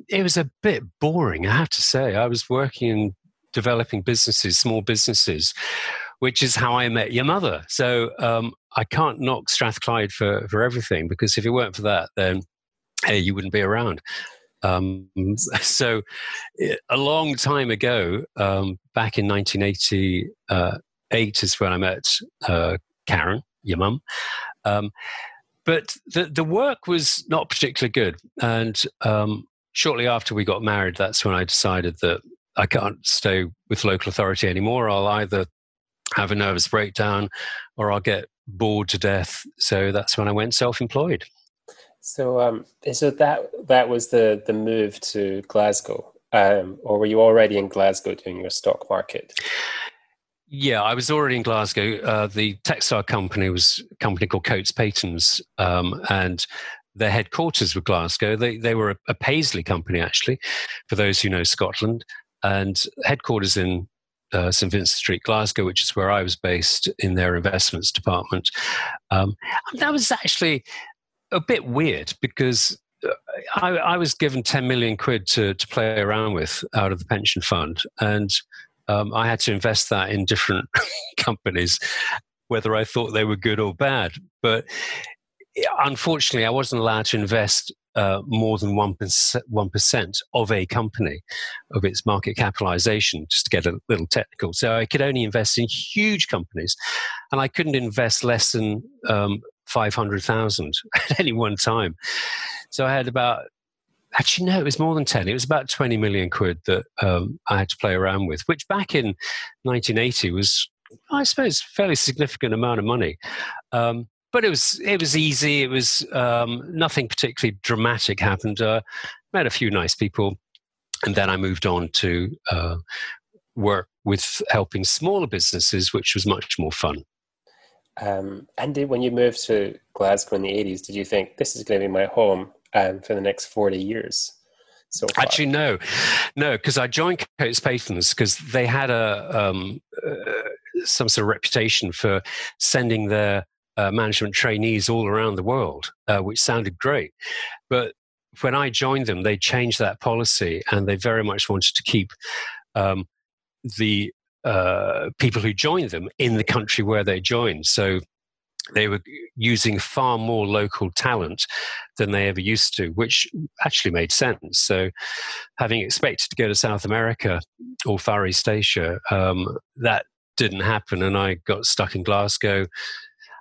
it was a bit boring, I have to say. I was working in developing businesses, small businesses, which is how I met your mother. So um, I can't knock Strathclyde for for everything because if it weren't for that, then hey, you wouldn't be around. Um, so, a long time ago, um, back in 1988, is when I met uh, Karen, your mum. Um, but the the work was not particularly good, and um, shortly after we got married, that's when I decided that I can't stay with local authority anymore. I'll either have a nervous breakdown or I'll get bored to death. So that's when I went self-employed. So, um, so that that was the the move to Glasgow, um, or were you already in Glasgow doing your stock market? Yeah, I was already in Glasgow. Uh, the textile company was a company called Coats Paton's, um, and their headquarters were Glasgow. They they were a, a, Paisley company actually, for those who know Scotland, and headquarters in uh, St Vincent Street, Glasgow, which is where I was based in their investments department. Um, that was actually a bit weird because uh, I, I, was given 10 million quid to, to play around with out of the pension fund. And um, I had to invest that in different companies, whether I thought they were good or bad. But unfortunately, I wasn't allowed to invest uh, more than 1%, 1% of a company, of its market capitalization, just to get a little technical. So I could only invest in huge companies, and I couldn't invest less than um, 500,000 at any one time. So I had about, actually, no, it was more than 10. It was about 20 million quid that um, I had to play around with, which back in 1980 was, I suppose, fairly significant amount of money. Um, but it was it was easy. It was um, nothing particularly dramatic happened. Uh, met a few nice people, and then I moved on to uh, work with helping smaller businesses, which was much more fun. Um, and did, when you moved to Glasgow in the 80s, did you think this is going to be my home um, for the next 40 years? So far? Actually, no, no, because I joined Coats Paton's because they had a um, uh, some sort of reputation for sending their uh, management trainees all around the world, uh, which sounded great. But when I joined them, they changed that policy, and they very much wanted to keep um, the uh, people who joined them in the country where they joined. So they were using far more local talent than they ever used to, which actually made sense. So, having expected to go to South America or Far East Asia, um, that didn't happen, and I got stuck in Glasgow.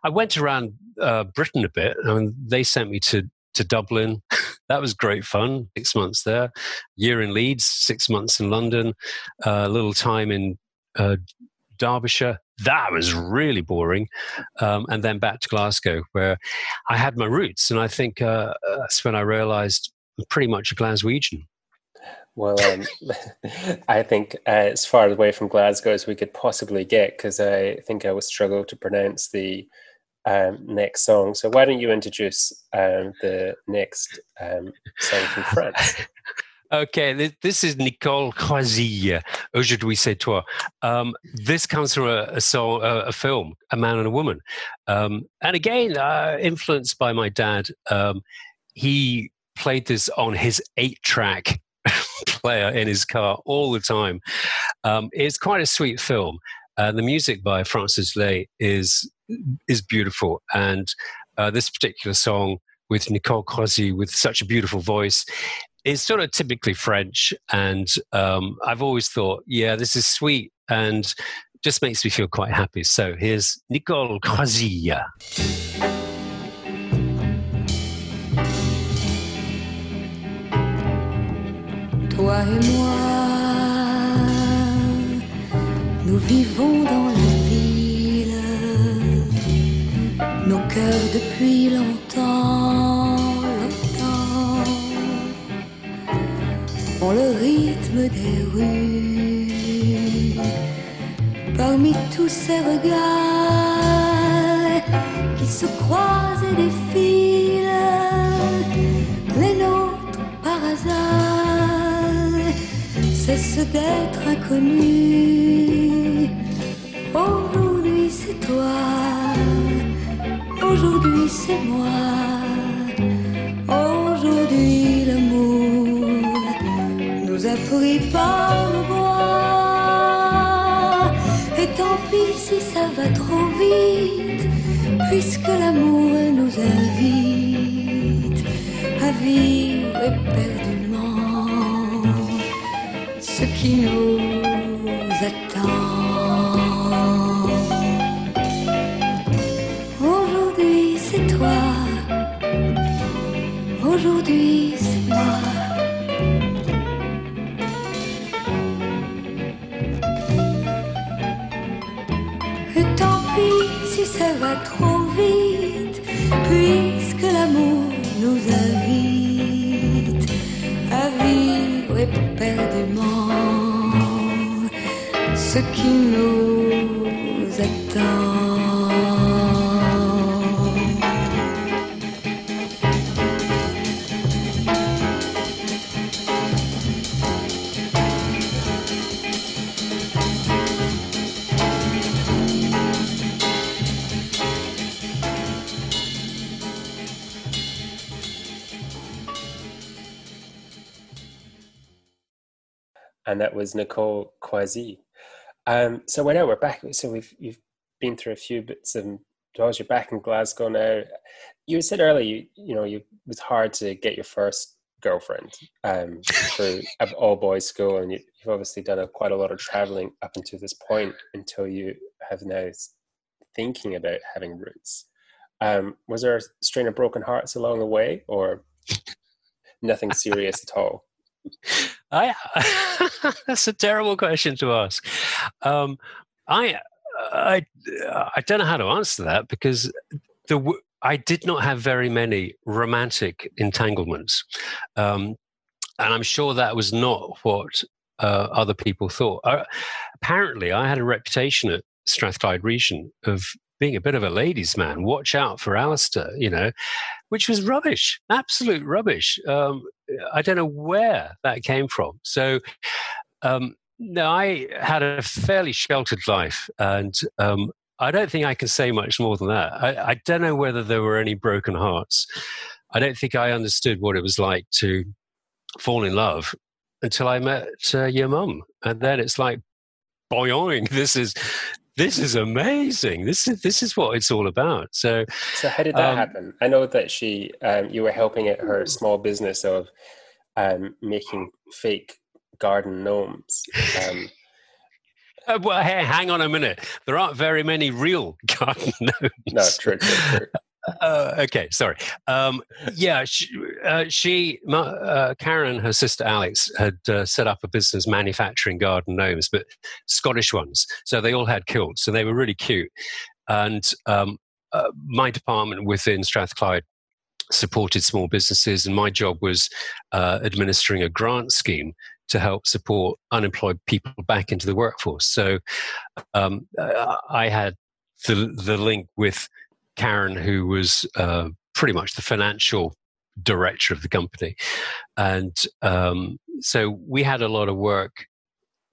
I went around uh, Britain a bit. Mean, they sent me to to Dublin. that was great fun. Six months there, year in Leeds, six months in London, a little time in uh, Derbyshire. That was really boring. Um, and then back to Glasgow, where I had my roots. And I think uh, that's when I realized I'm pretty much a Glaswegian. Well, um, I think uh, as far away from Glasgow as we could possibly get, because I think I would struggle to pronounce the um, next song. So why don't you introduce um, the next um, song from France? Okay, this is Nicole Croisille. Aujourd'hui c'est toi. Um, this comes from a, a, song, a, a, film, A Man and a Woman, um, and again uh, influenced by my dad. Um, he played this on his eight-track player in his car all the time. Um, it's quite a sweet film. Uh, the music by Francis Lai is is beautiful. And uh, this particular song with Nicole Croisille with such a beautiful voice is sort of typically French. And um, I've always thought, yeah, this is sweet and just makes me feel quite happy. So here's Nicole Croisille. Toi et moi, nous vivons dans depuis longtemps, longtemps, ont le rythme des rues. Parmi tous ces regards qui se croisent et défilent, les nôtres par hasard cessent d'être inconnus. Aujourd'hui c'est toi, aujourd'hui c'est moi, aujourd'hui l'amour nous a pris par le bras. Et tant pis si ça va trop vite, puisque l'amour nous invite à vivre éperdument ce qui nous va trop vite, puisque l'amour nous invite à vivre éperdument ce qui nous attend. And that was Nicole Croisille. Um, so we're now we're back. So we've you've been through a few bits and draws. You're back in Glasgow now. You said earlier, you you know, you, it was hard to get your first girlfriend um, through an all boys school, and you, you've obviously done a, quite a lot of traveling up until this point until you have now thinking about having roots. Um, was there a string of broken hearts along the way, or nothing serious at all? I that's a terrible question to ask. Um, I I I don't know how to answer that because the I did not have very many romantic entanglements, um, and I'm sure that was not what uh, other people thought. Uh, apparently, I had a reputation at Strathclyde Region of being a bit of a ladies' man. Watch out for Alistair, you know, which was rubbish, absolute rubbish. Um, I don't know where that came from. So, um, no, I had a fairly sheltered life, and um, I don't think I can say much more than that. I, I don't know whether there were any broken hearts. I don't think I understood what it was like to fall in love until I met uh, your mum, and then it's like, boing, this is this is amazing. This is this is what it's all about. So, So how did that Um, happen? I know that she, um, you were helping at her small business of um, making fake garden gnomes. Um, uh, well, hey, hang on a minute. There aren't very many real garden gnomes. no, true, true, true. Uh, okay, sorry. Um, yeah, she, uh, she uh, Karen, her sister Alex, had uh, set up a business manufacturing garden gnomes, but Scottish ones. So they all had kilts, and they were really cute. And um, uh, my department within Strathclyde supported small businesses, and my job was uh, administering a grant scheme to help support unemployed people back into the workforce. So um, I had the the link with Karen, who was uh, pretty much the financial director of the company. And um, so we had a lot of work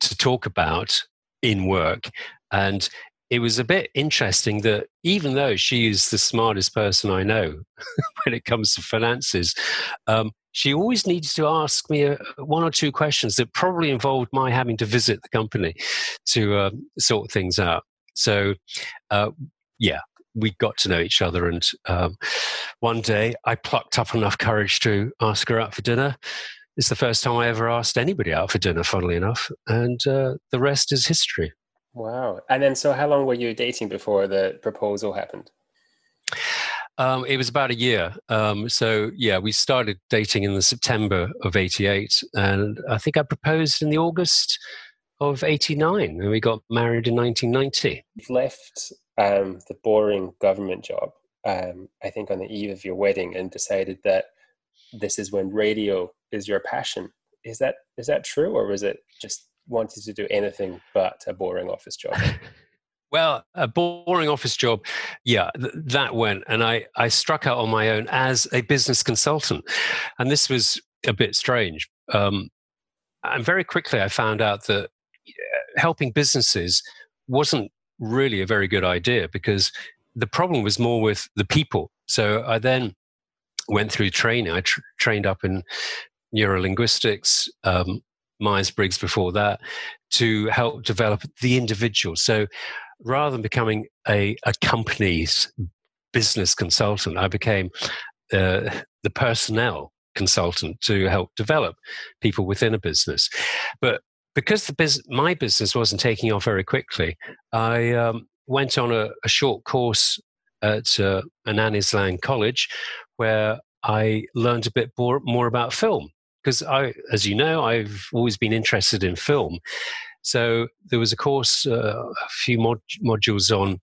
to talk about in work. And it was a bit interesting that even though she is the smartest person I know when it comes to finances, um, she always needed to ask me a, one or two questions that probably involved my having to visit the company to um, sort things out. So, uh, yeah, we got to know each other. And um, one day I plucked up enough courage to ask her out for dinner. It's the first time I ever asked anybody out for dinner, funnily enough. And uh, the rest is history. Wow. And then, so how long were you dating before the proposal happened? Um, it was about a year. Um, so yeah, we started dating in the September of '88, and I think I proposed in the August of '89, and we got married in 1990. You've left um, the boring government job, um, I think, on the eve of your wedding, and decided that this is when radio is your passion. Is that is that true, or was it just wanted to do anything but a boring office job? Well, a boring office job, yeah, th- that went, and I I struck out on my own as a business consultant, and this was a bit strange. Um, and very quickly, I found out that helping businesses wasn't really a very good idea because the problem was more with the people. So I then went through training. I tr- trained up in neurolinguistics, um, Myers Briggs before that, to help develop the individual. So rather than becoming a, a company's business consultant, I became uh, the personnel consultant to help develop people within a business. But because the my business wasn't taking off very quickly, I um, went on a, a, short course at uh, an Anniesland College where I learned a bit more, more about film. Because I, as you know, I've always been interested in film. So there was a course, uh, a few mod- modules on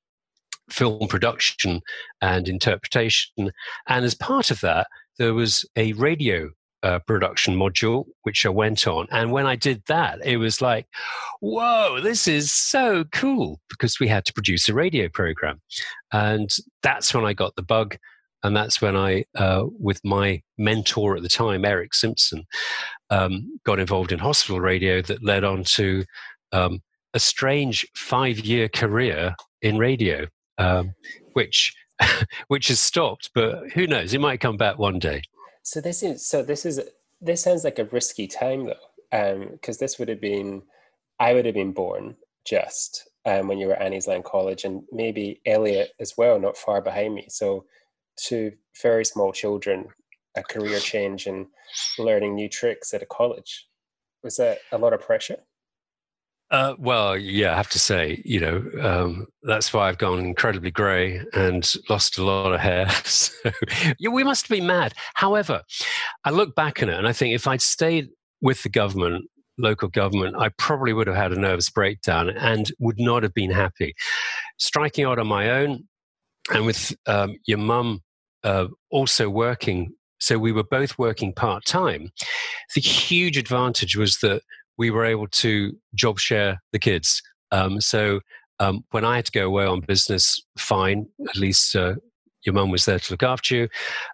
film production and interpretation. And as part of that, there was a radio uh, production module, which I went on. And when I did that, it was like, whoa, this is so cool because we had to produce a radio program. And that's when I got the bug. And that's when I, uh, with my mentor at the time, Eric Simpson, um, got involved in hospital radio that led on to um, a strange five year career in radio, um, which which has stopped. But who knows? It might come back one day. So this is so this is this sounds like a risky time though, because um, this would have been I would have been born just um, when you were Anniesland College, and maybe Elliot as well, not far behind me. So two very small children, a career change and learning new tricks at a college. Was that a lot of pressure? Uh, well, yeah, I have to say, you know, um, that's why I've gone incredibly grey and lost a lot of hair. so we must be mad. However, I look back on it and I think if I'd stayed with the government, local government, I probably would have had a nervous breakdown and would not have been happy. Striking out on my own and with um, your mum uh, also working, so we were both working part time. The huge advantage was that we were able to job share the kids. Um, so um, when I had to go away on business, fine, at least uh, your mum was there to look after you,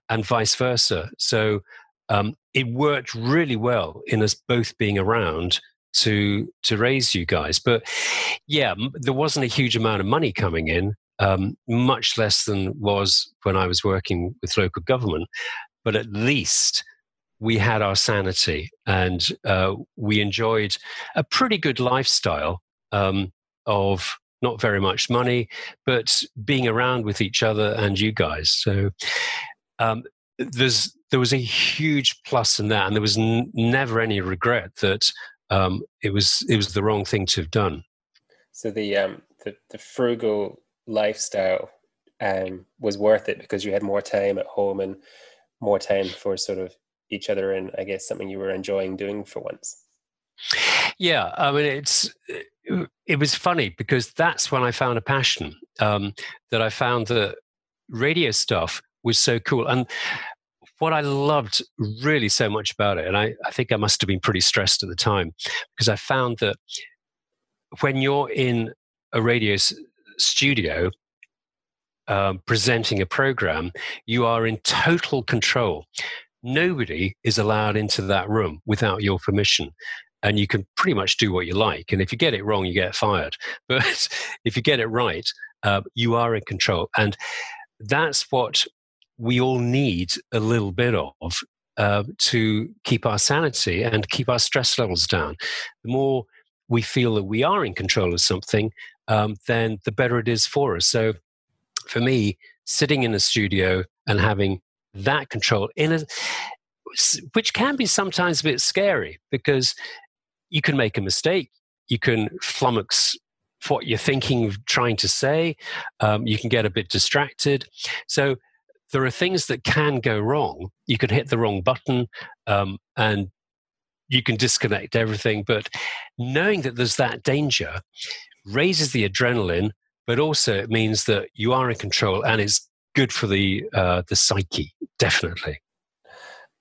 and vice versa. So um, it worked really well in us both being around to to raise you guys. But yeah, there wasn't a huge amount of money coming in, um, much less than was when I was working with local government. But at least we had our sanity and uh, we enjoyed a pretty good lifestyle um, of not very much money, but being around with each other and you guys. So um, there's there was a huge plus in that, and there was n- never any regret that um, it was it was the wrong thing to have done. So the um, the, the frugal lifestyle um, was worth it because you had more time at home and more time for sort of each other and I guess something you were enjoying doing for once. Yeah, I mean it's it was funny because that's when I found a passion um, that I found that radio stuff was so cool and what I loved really so much about it, and I, I think I must have been pretty stressed at the time because I found that when you're in a radio studio um, presenting a program, you are in total control nobody is allowed into that room without your permission and you can pretty much do what you like and if you get it wrong you get fired. But if you get it right uh, you are in control and that's what we all need a little bit of uh, to keep our sanity and keep our stress levels down. The more we feel that we are in control of something um, then the better it is for us. So for me sitting in a studio and having that control in a which can be sometimes a bit scary because you can make a mistake you can flummox what you're thinking trying to say um, you can get a bit distracted so there are things that can go wrong. You can hit the wrong button, um, and you can disconnect everything. But knowing that there's that danger raises the adrenaline, but also it means that you are in control, and it's good for the uh, the psyche, definitely.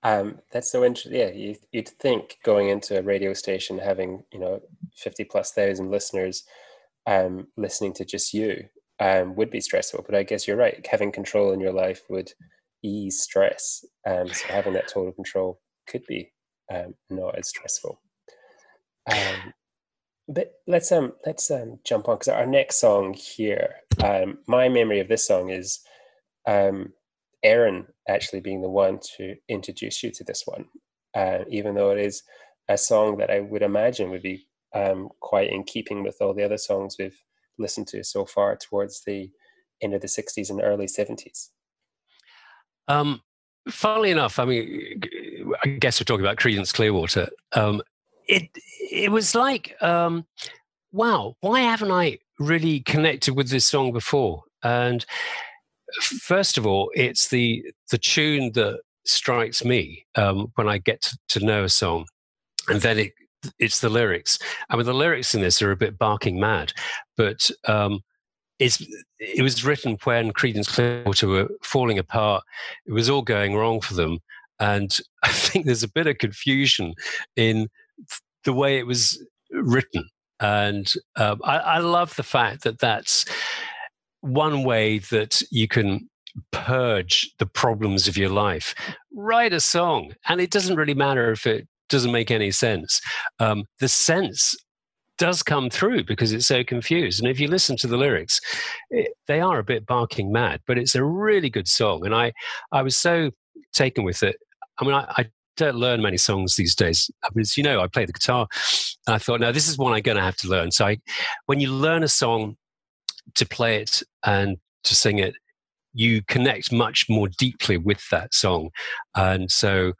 Um, that's so interesting. Yeah, you, you'd think going into a radio station having you know fifty plus thousand listeners, um, listening to just you, um, would be stressful. But I guess you're right. Having control in your life would ease stress. Um, so having that total control could be um, not as stressful. Um, but let's um let's um jump on because our next song here. Um, my memory of this song is um Erin actually being the one to introduce you to this one, uh, even though it is a song that I would imagine would be um, quite in keeping with all the other songs we've listened to so far towards the end of the 60s and early 70s. Um, funnily enough, I mean, I guess we're talking about Creedence Clearwater. Um, it it was like, um, wow, why haven't I really connected with this song before? And first of all, it's the the tune that strikes me um, when I get to, to, know a song, and then it it's the lyrics. I mean, the lyrics in this are a bit barking mad, but um, it's it was written when Creedence Clearwater were falling apart. It was all going wrong for them, and I think there's a bit of confusion in the way it was written. And um, I, I love the fact that that's one way that you can purge the problems of your life. Write a song, and it doesn't really matter if it doesn't make any sense. Um, the sense does come through because it's so confused. And if you listen to the lyrics, it, they are a bit barking mad, but it's a really good song. And I, I was so taken with it. I mean, I, I don't learn many songs these days. I mean, as you know, I play the guitar. And I thought, no, this is one I'm going to have to learn. So I, when you learn a song to play it and to sing it, you connect much more deeply with that song. And so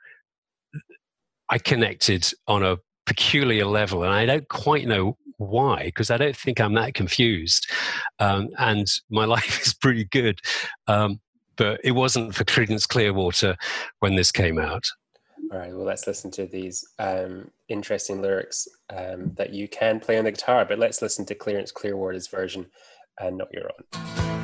I connected on a peculiar level, and I don't quite know why, because I don't think I'm that confused. Um, and my life is pretty good. Um, but it wasn't for Creedence Clearwater when this came out. All right, well, let's listen to these um, interesting lyrics um, that you can play on the guitar, but let's listen to Creedence Clearwater's version and not your own.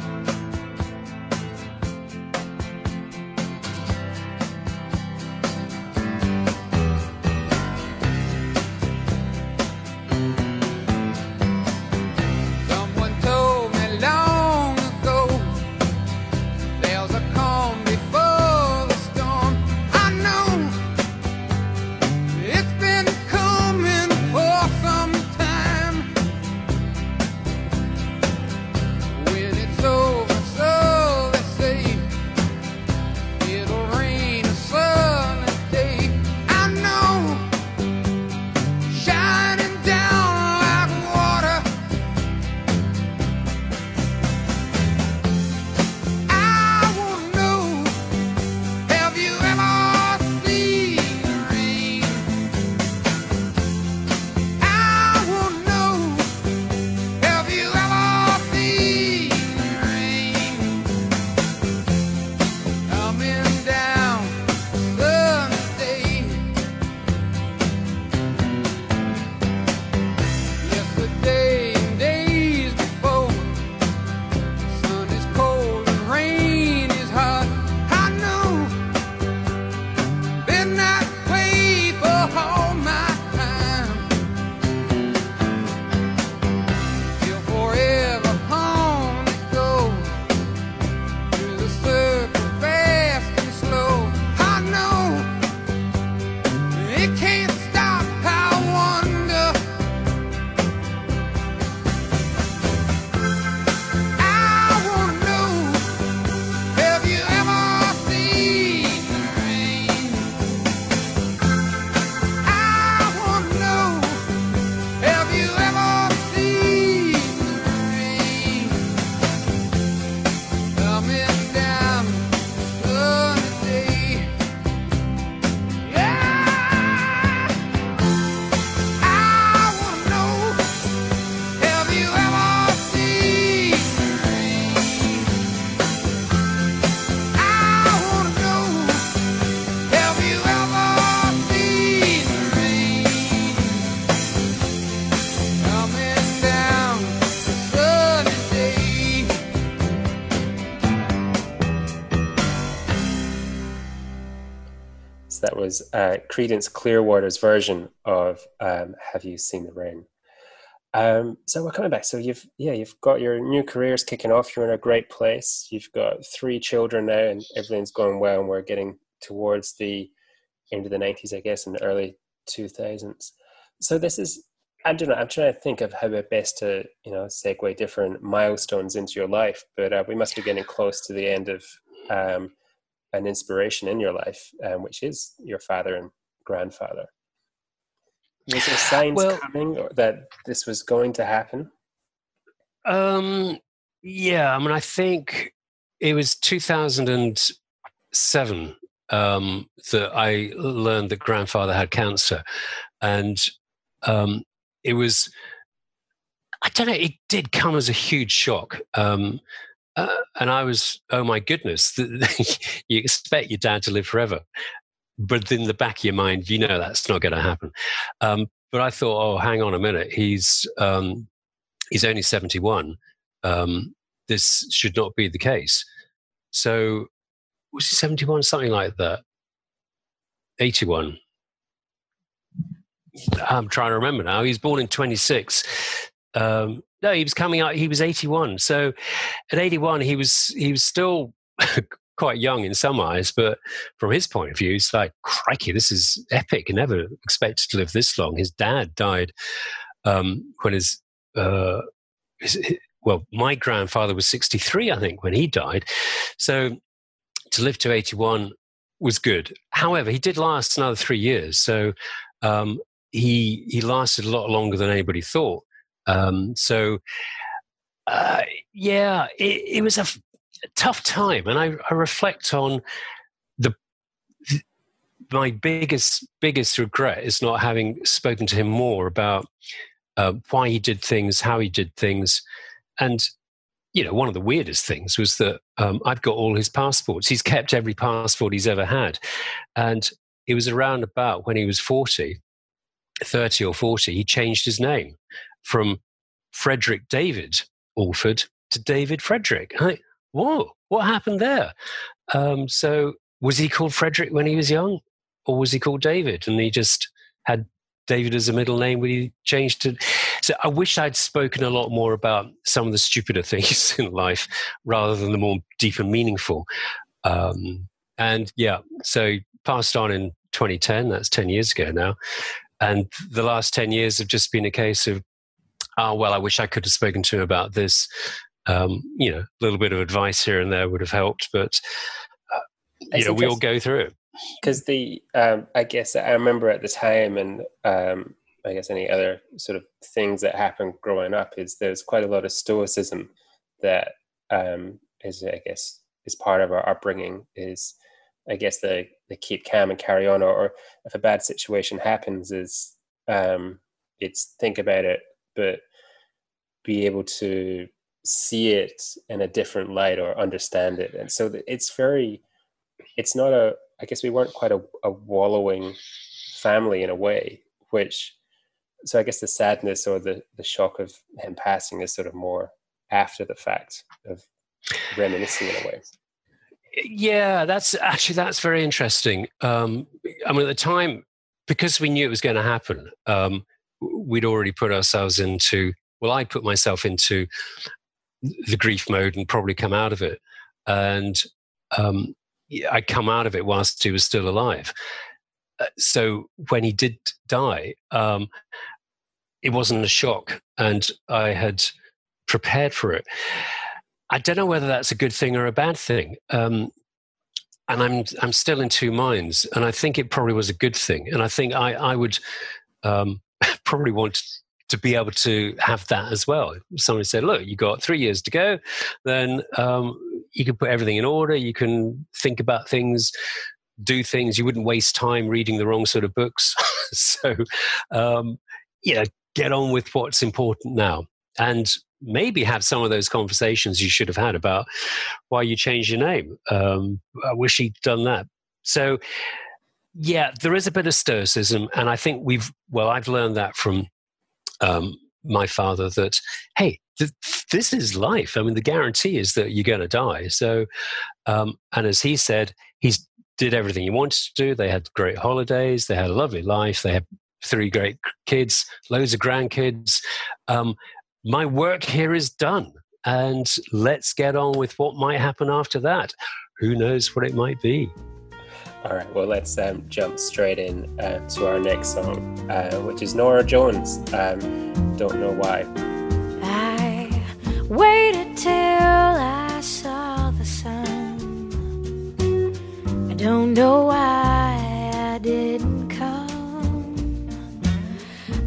Was uh, Creedence Clearwater's version of um, "Have You Seen the Rain." Um, so we're coming back. So you've yeah, you've got your new careers kicking off. You're in a great place. You've got three children now, and everything's going well. And we're getting towards the end of the '90s, I guess, and early 2000s. So this is I don't know. I'm trying to think of how best to you know segue different milestones into your life, but uh, we must be getting close to the end of um, an inspiration in your life, um, which is your father and grandfather. Was there signs Well- coming or that this was going to happen? Um, yeah, I mean, I think it was 2007 um, that I learned that grandfather had cancer, and um, it was. I don't know. It did come as a huge shock, um, uh, and I was, oh my goodness! you expect your dad to live forever, but in the back of your mind, you know that's not going to happen. Um, but I thought, oh, hang on a minute. He's um, he's only 71. Um, this should not be the case. So, was he 71? Something like that. 81. I'm trying to remember now. He was born in 26. Um, no, he was coming out. He was 81. So, at 81, he was he was still quite young in some eyes, but from his point of view, it's like, crikey, this is epic. Never expected to live this long. His dad died um, when his, uh, his, well, my grandfather was 63, I think, when he died. So to live to 81 was good. However, he did last another three years. So um, he, he lasted a lot longer than anybody thought. Um, so, uh, yeah, it, it was a f- tough time. And I, I reflect on the, my biggest, biggest regret is not having spoken to him more about uh, why he did things, how he did things. And, you know, one of the weirdest things was that um, I've got all his passports. He's kept every passport he's ever had. And it was around about when he was 40, 30 or 40, he changed his name from Frederick David Alford to David Frederick. Whoa, what happened there? Um, so was he called Frederick when he was young? Or was he called David? And he just had David as a middle name when he changed to. So I wish I'd spoken a lot more about some of the stupider things in life rather than the more deep and meaningful. Um, and yeah, so passed on in 2010. That's 10 years ago now. And the last 10 years have just been a case of, oh, well, I wish I could have spoken to him about this. Um, you know, a little bit of advice here and there would have helped, but uh, you know, we all go through it. because the um, I guess I remember at the time, and um, I guess any other sort of things that happened growing up is there's quite a lot of stoicism that um, is I guess is part of our upbringing. Is I guess the the keep calm and carry on, or, or if a bad situation happens, is um, it's think about it, but be able to see it in a different light or understand it, and so it's very it's not a i guess we weren't quite a, a wallowing family in a way which so i guess the sadness or the the shock of him passing is sort of more after the fact of reminiscing in a way Yeah, that's actually that's very interesting. Um, I mean, at the time, because we knew it was going to happen, um, we'd already put ourselves into. Well, I put myself into the grief mode and probably come out of it, and um, I come out of it whilst he was still alive. Uh, so when he did die, um, it wasn't a shock, and I had prepared for it. I don't know whether that's a good thing or a bad thing. Um, and I'm I'm still in two minds, and I think it probably was a good thing. And I think I I would um, probably want to be able to have that as well. If somebody said, "Look, you got three years to go," then um, you can put everything in order. You can think about things, do things. You wouldn't waste time reading the wrong sort of books. so, um, yeah, get on with what's important now, and maybe have some of those conversations you should have had about why you changed your name. Um, I wish he'd done that. So, yeah, there is a bit of stoicism, and I think we've well, I've learned that from um, my father that hey, th- this is life. I mean, the guarantee is that you're going to die. So, um, and as he said, he's did everything he wanted to do. They had great holidays. They had a lovely life. They had three great kids, loads of grandkids. Um, my work here is done. And let's get on with what might happen after that. Who knows what it might be? All right, well, let's um, jump straight in uh, to our next song, uh, which is Norah Jones. Um, don't know why. I waited till I saw the sun. I don't know why I didn't come.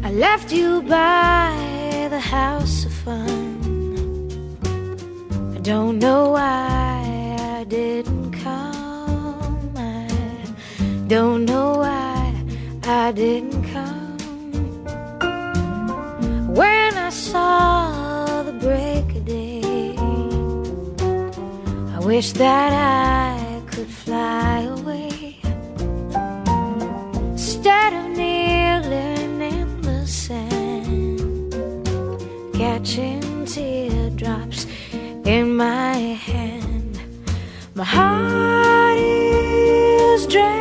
I left you by the house of fun. I don't know why I didn't don't know why I didn't come. When I saw the break of day, I wish that I could fly away. Instead of kneeling in the sand, catching teardrops in my hand, my heart is drenched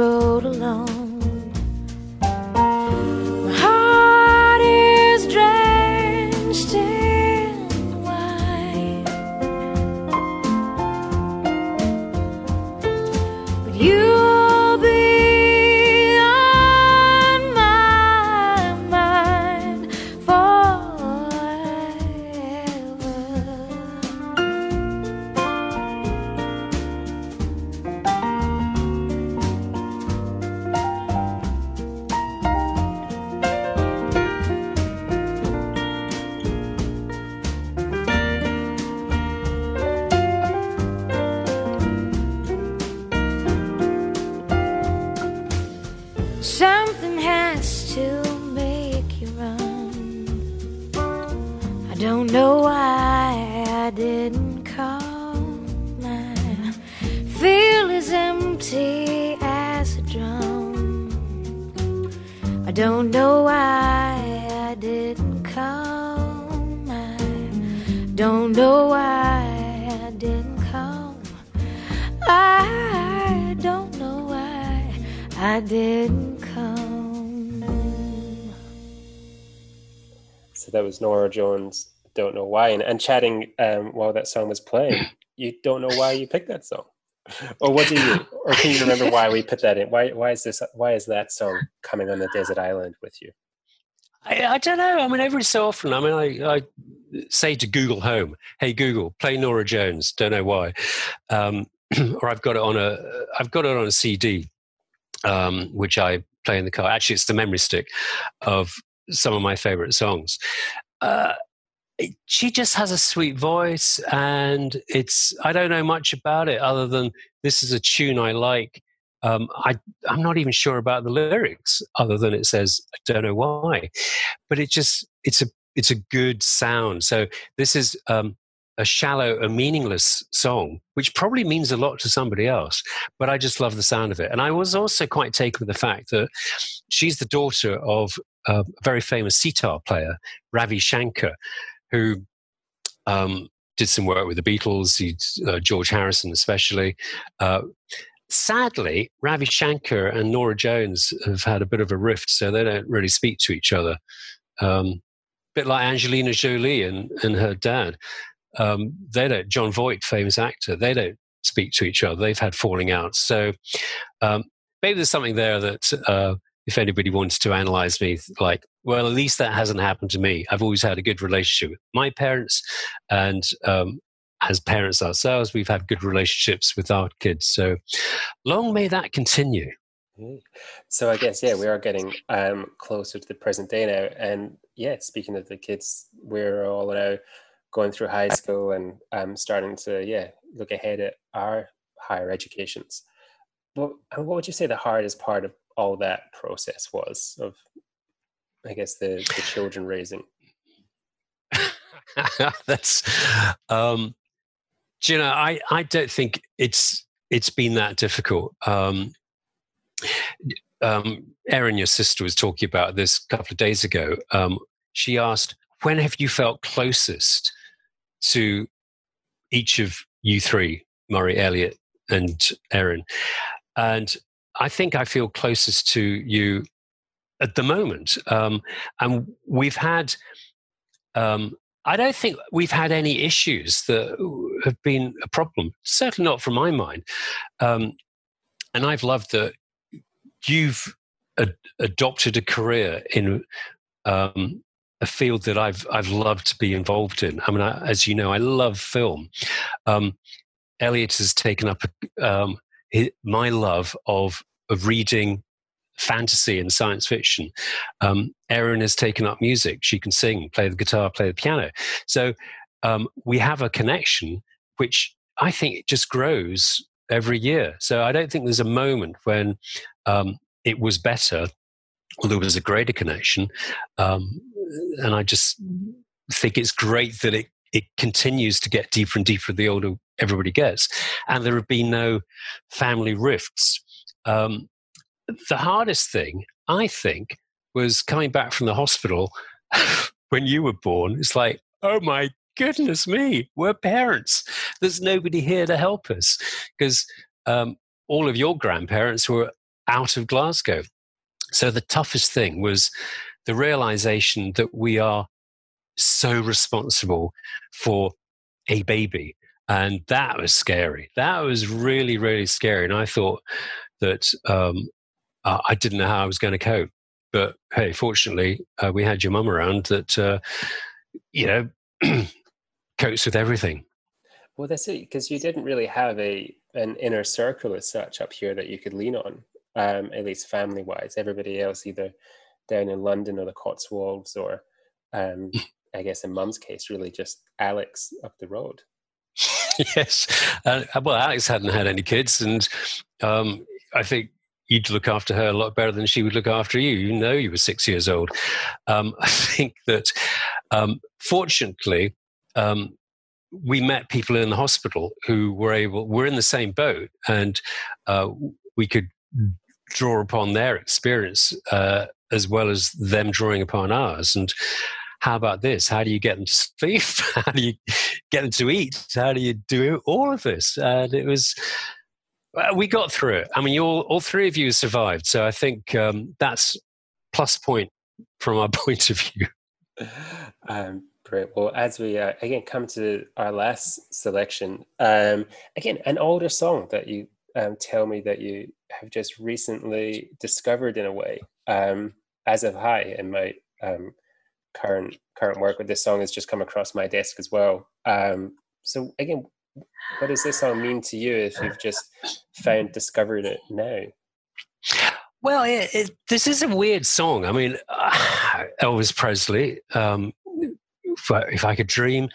road was Norah Jones. Don't know why. And, and chatting um, while that song was playing, you don't know why you picked that song, or what do you, or can you remember why we put that in? Why why is this? Why is that song coming on the desert island with you? I, I don't know. I mean, every so often, I mean, I, I say to Google Home, "Hey Google, play Norah Jones." Don't know why, um, or I've got it on a I've got it on a CD, um, which I play in the car. Actually, it's the memory stick of some of my favorite songs. Uh, she just has a sweet voice, and it's I don't know much about it other than this is a tune I like. Um, I I'm not even sure about the lyrics, other than it says I don't know why, but it just it's a it's a good sound. So this is um, a shallow, a meaningless song, which probably means a lot to somebody else. But I just love the sound of it, and I was also quite taken with the fact that she's the daughter of uh, a very famous sitar player, Ravi Shankar, who um, did some work with the Beatles, uh, George Harrison especially. Uh, sadly, Ravi Shankar and Norah Jones have had a bit of a rift, so they don't really speak to each other. Um, bit like Angelina Jolie and, and her dad. Um, they don't, Jon Voight, famous actor, they don't speak to each other. They've had falling outs. So um, maybe there's something there that uh, if anybody wants to analyze me, like, well, at least that hasn't happened to me. I've always had a good relationship with my parents, and um, as parents ourselves, we've had good relationships with our kids. So long may that continue. So I guess yeah, we are getting um, closer to the present day now, and yeah, speaking of the kids, we're all now going through high school and um, starting to yeah look ahead at our higher educations. What what would you say the hardest part of all that process was of, I guess the the children raising? That's, um, you know, I I don't think it's it's been that difficult. Um, um, Erin, your sister, was talking about this a couple of days ago. Um, she asked, "When have you felt closest to each of you three, Murray, Elliot, and Erin. And I think I feel closest to you at the moment. Um, and we've had, um, I don't think we've had any issues that have been a problem, certainly not from my mind. Um, and I've loved that you've ad- adopted a career in um, a field that I've I've loved to be involved in. I mean, I, as you know, I love film. Um, Elliot has taken up um, his, my love of of reading fantasy and science fiction. Um, Erin has taken up music; she can sing, play the guitar, play the piano. So um, we have a connection, which I think it just grows every year. So I don't think there's a moment when um, it was better, or there was a greater connection. Um, and I just think it's great that it it continues to get deeper and deeper the older everybody gets, and there have been no family rifts. Um, the hardest thing, I think, was coming back from the hospital when you were born. It's like, oh my goodness me, we're parents. There's nobody here to help us because um, all of your grandparents were out of Glasgow. So the toughest thing was the realization that we are so responsible for a baby. And that was scary. That was really, really scary. And I thought that um, I didn't know how I was going to cope. But hey, fortunately, uh, we had your mum around that, uh, you know, copes with everything. Well, that's it, because you didn't really have a an inner circle as such up here that you could lean on, um, at least family wise. Everybody else either down in London or the Cotswolds, or um, I guess in Mum's case, really just Alex up the road. yes, uh, well, Alex hadn't had any kids, and um, I think you'd look after her a lot better than she would look after you. You know, you were six years old. Um, I think that, um, fortunately, um, we met people in the hospital who were able, were in the same boat, and uh, we could draw upon their experience uh, as well as them drawing upon ours. And how about this? How do you get them to sleep? How do you get them to eat? How do you do all of this? And it was we got through it. I mean, all, all three of you survived. So I think um, that's plus point from our point of view. Um, great. Well, as we uh, again come to our last selection, um, again, an older song that you um, tell me that you have just recently discovered in a way. Um, as of high in my um, current current work with this song has just come across my desk as well. Um, so again, what does this song mean to you if you've just found discovered it now? Well, it, it, this is a weird song. I mean, uh, Elvis Presley, um, if, I, if, I, could dream,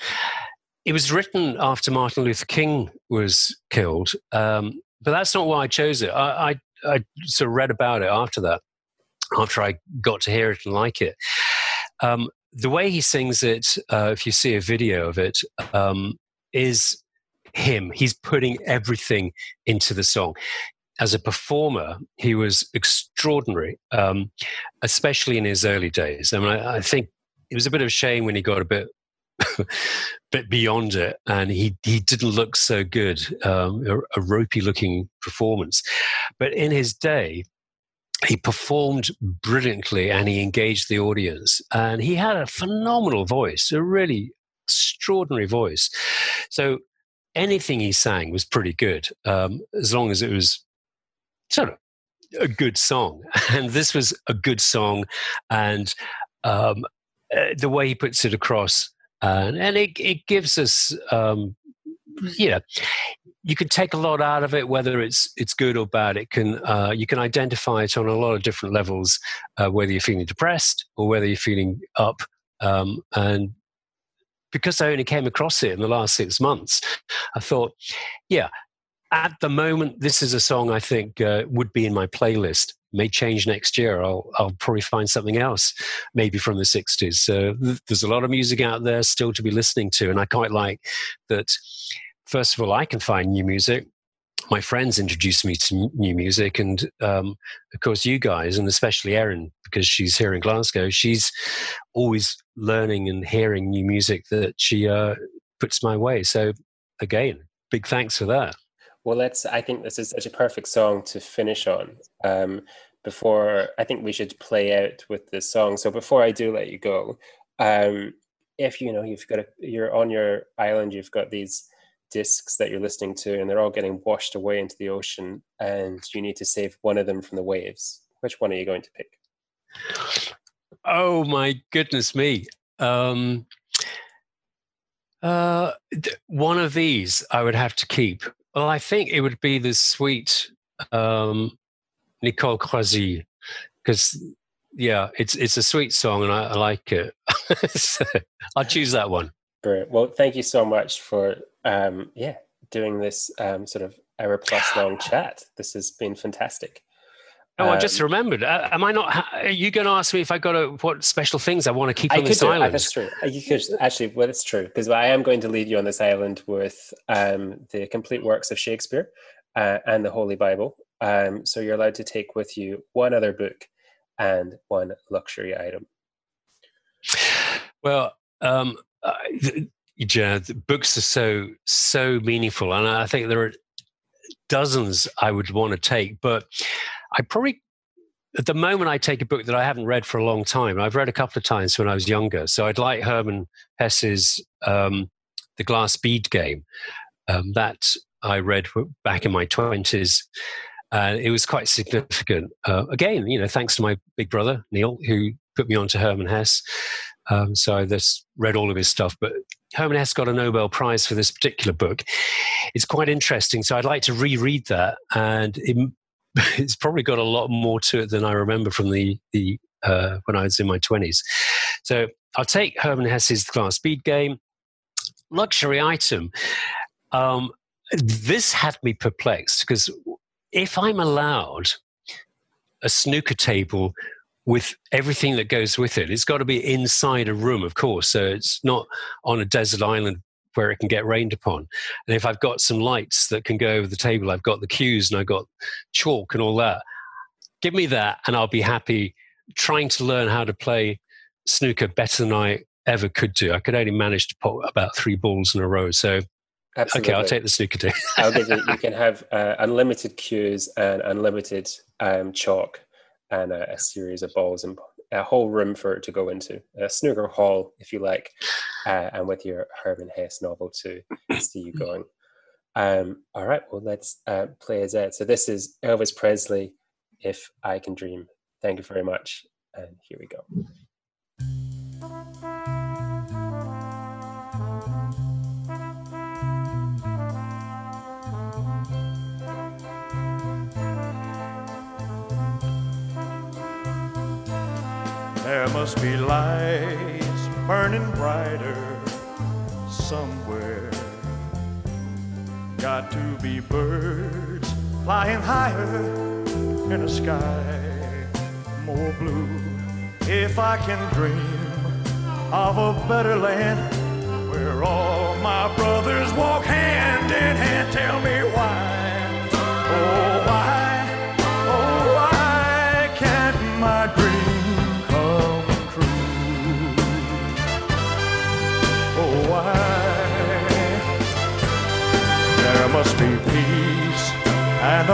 it was written after Martin Luther King was killed, um, but that's not why I chose it. I, I, I, sort of read about it after that, after I got to hear it and like it. Um, the way he sings it, uh, if you see a video of it, um, is him. He's putting everything into the song. As a performer, he was extraordinary, um, especially in his early days. I mean, I, I, think it was a bit of a shame when he got a bit, bit beyond it, and he he didn't look so good, um, a, a ropey looking performance. But in his day, he performed brilliantly and he engaged the audience. And he had a phenomenal voice a really extraordinary voice. So anything he sang was pretty good, um, as long as it was sort of a good song. And this was a good song, and um, uh, the way he puts it across, uh, and it, it gives us, um, you know, you can take a lot out of it, whether it's it's good or bad. It can uh, you can identify it on a lot of different levels, uh, whether you're feeling depressed or whether you're feeling up. Um, and because I only came across it in the last six months, I thought, yeah, at the moment, this is a song I think uh, would be in my playlist. May change next year. I'll I'll probably find something else, maybe from the '60s. So th- there's a lot of music out there still to be listening to, and I quite like that. First of all, I can find new music. My friends introduced me to new music, and um, of course, you guys, and especially Erin, because she's here in Glasgow. She's always learning and hearing new music that she uh, puts my way. So again, big thanks for that. Well, let's. I think this is such a perfect song to finish on. Um, before I think we should play out with this song. So before I do let you go, um, if you know you've got a, you're on your island, you've got these discs that you're listening to, and they're all getting washed away into the ocean, and you need to save one of them from the waves. Which one are you going to pick? Oh my goodness me. Um, uh, one of these I would have to keep. Well, I think it would be the sweet um, Nicole Croisille, because yeah, it's it's a sweet song and I, I like it. so I'll choose that one. Brilliant. Well, thank you so much for um, yeah doing this um, sort of hour plus long chat. This has been fantastic. Oh, I just Um, remembered. Uh, am I not? Are you going to ask me if I got a, what special things I want to keep I on this it. island? That's true. Uh, You could actually. Well, it's true because I am going to leave you on this island with um, the complete works of Shakespeare uh, and the Holy Bible. Um, so you're allowed to take with you one other book and one luxury item. Well, um, uh, th- yeah, the books are so so meaningful, and I think there are dozens I would want to take. But I probably, at the moment, I take a book that I haven't read for a long time. I've read a couple of times when I was younger, so I'd like Hermann Hesse's um, "The Glass Bead Game." Um, that I read back in my twenties. Uh, it was quite significant. Uh, again, you know, thanks to my big brother Neil, who put me on to Hermann Hesse. Um, so I just read all of his stuff. But Hermann Hesse got a Nobel Prize for this particular book. It's quite interesting. So I'd like to reread that, and it, it's probably got a lot more to it than I remember from the the uh, when I was in my twenties. So I'll take Hermann Hesse's Glass Bead Game. Luxury item. Um, this had me perplexed because if I'm allowed a snooker table with everything that goes with it, it's got to be inside a room, of course. So it's not on a desert island where it can get rained upon. And if I've got some lights that can go over the table, I've got the cues and I've got chalk and all that. Give me that, and I'll be happy trying to learn how to play snooker better than I ever could do. I could only manage to put about three balls in a row. So, Absolutely. okay, I'll take the snooker give you. You can have uh, unlimited cues and unlimited um, chalk and a, a series of balls and a whole room for it to go into a snooker hall, if you like, uh, and with your Hermann Hesse novel to see you going. Um, all right, well, let's uh, play as Ed. So this is Elvis Presley, "If I Can Dream." Thank you very much, and here we go. There must be lights burning brighter somewhere. Got to be birds flying higher in a sky more blue. If I can dream of a better land where all my brothers walk hand in hand, tell me why.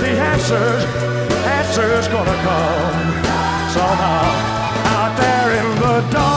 the answers, answers gonna come somehow out there in the dark.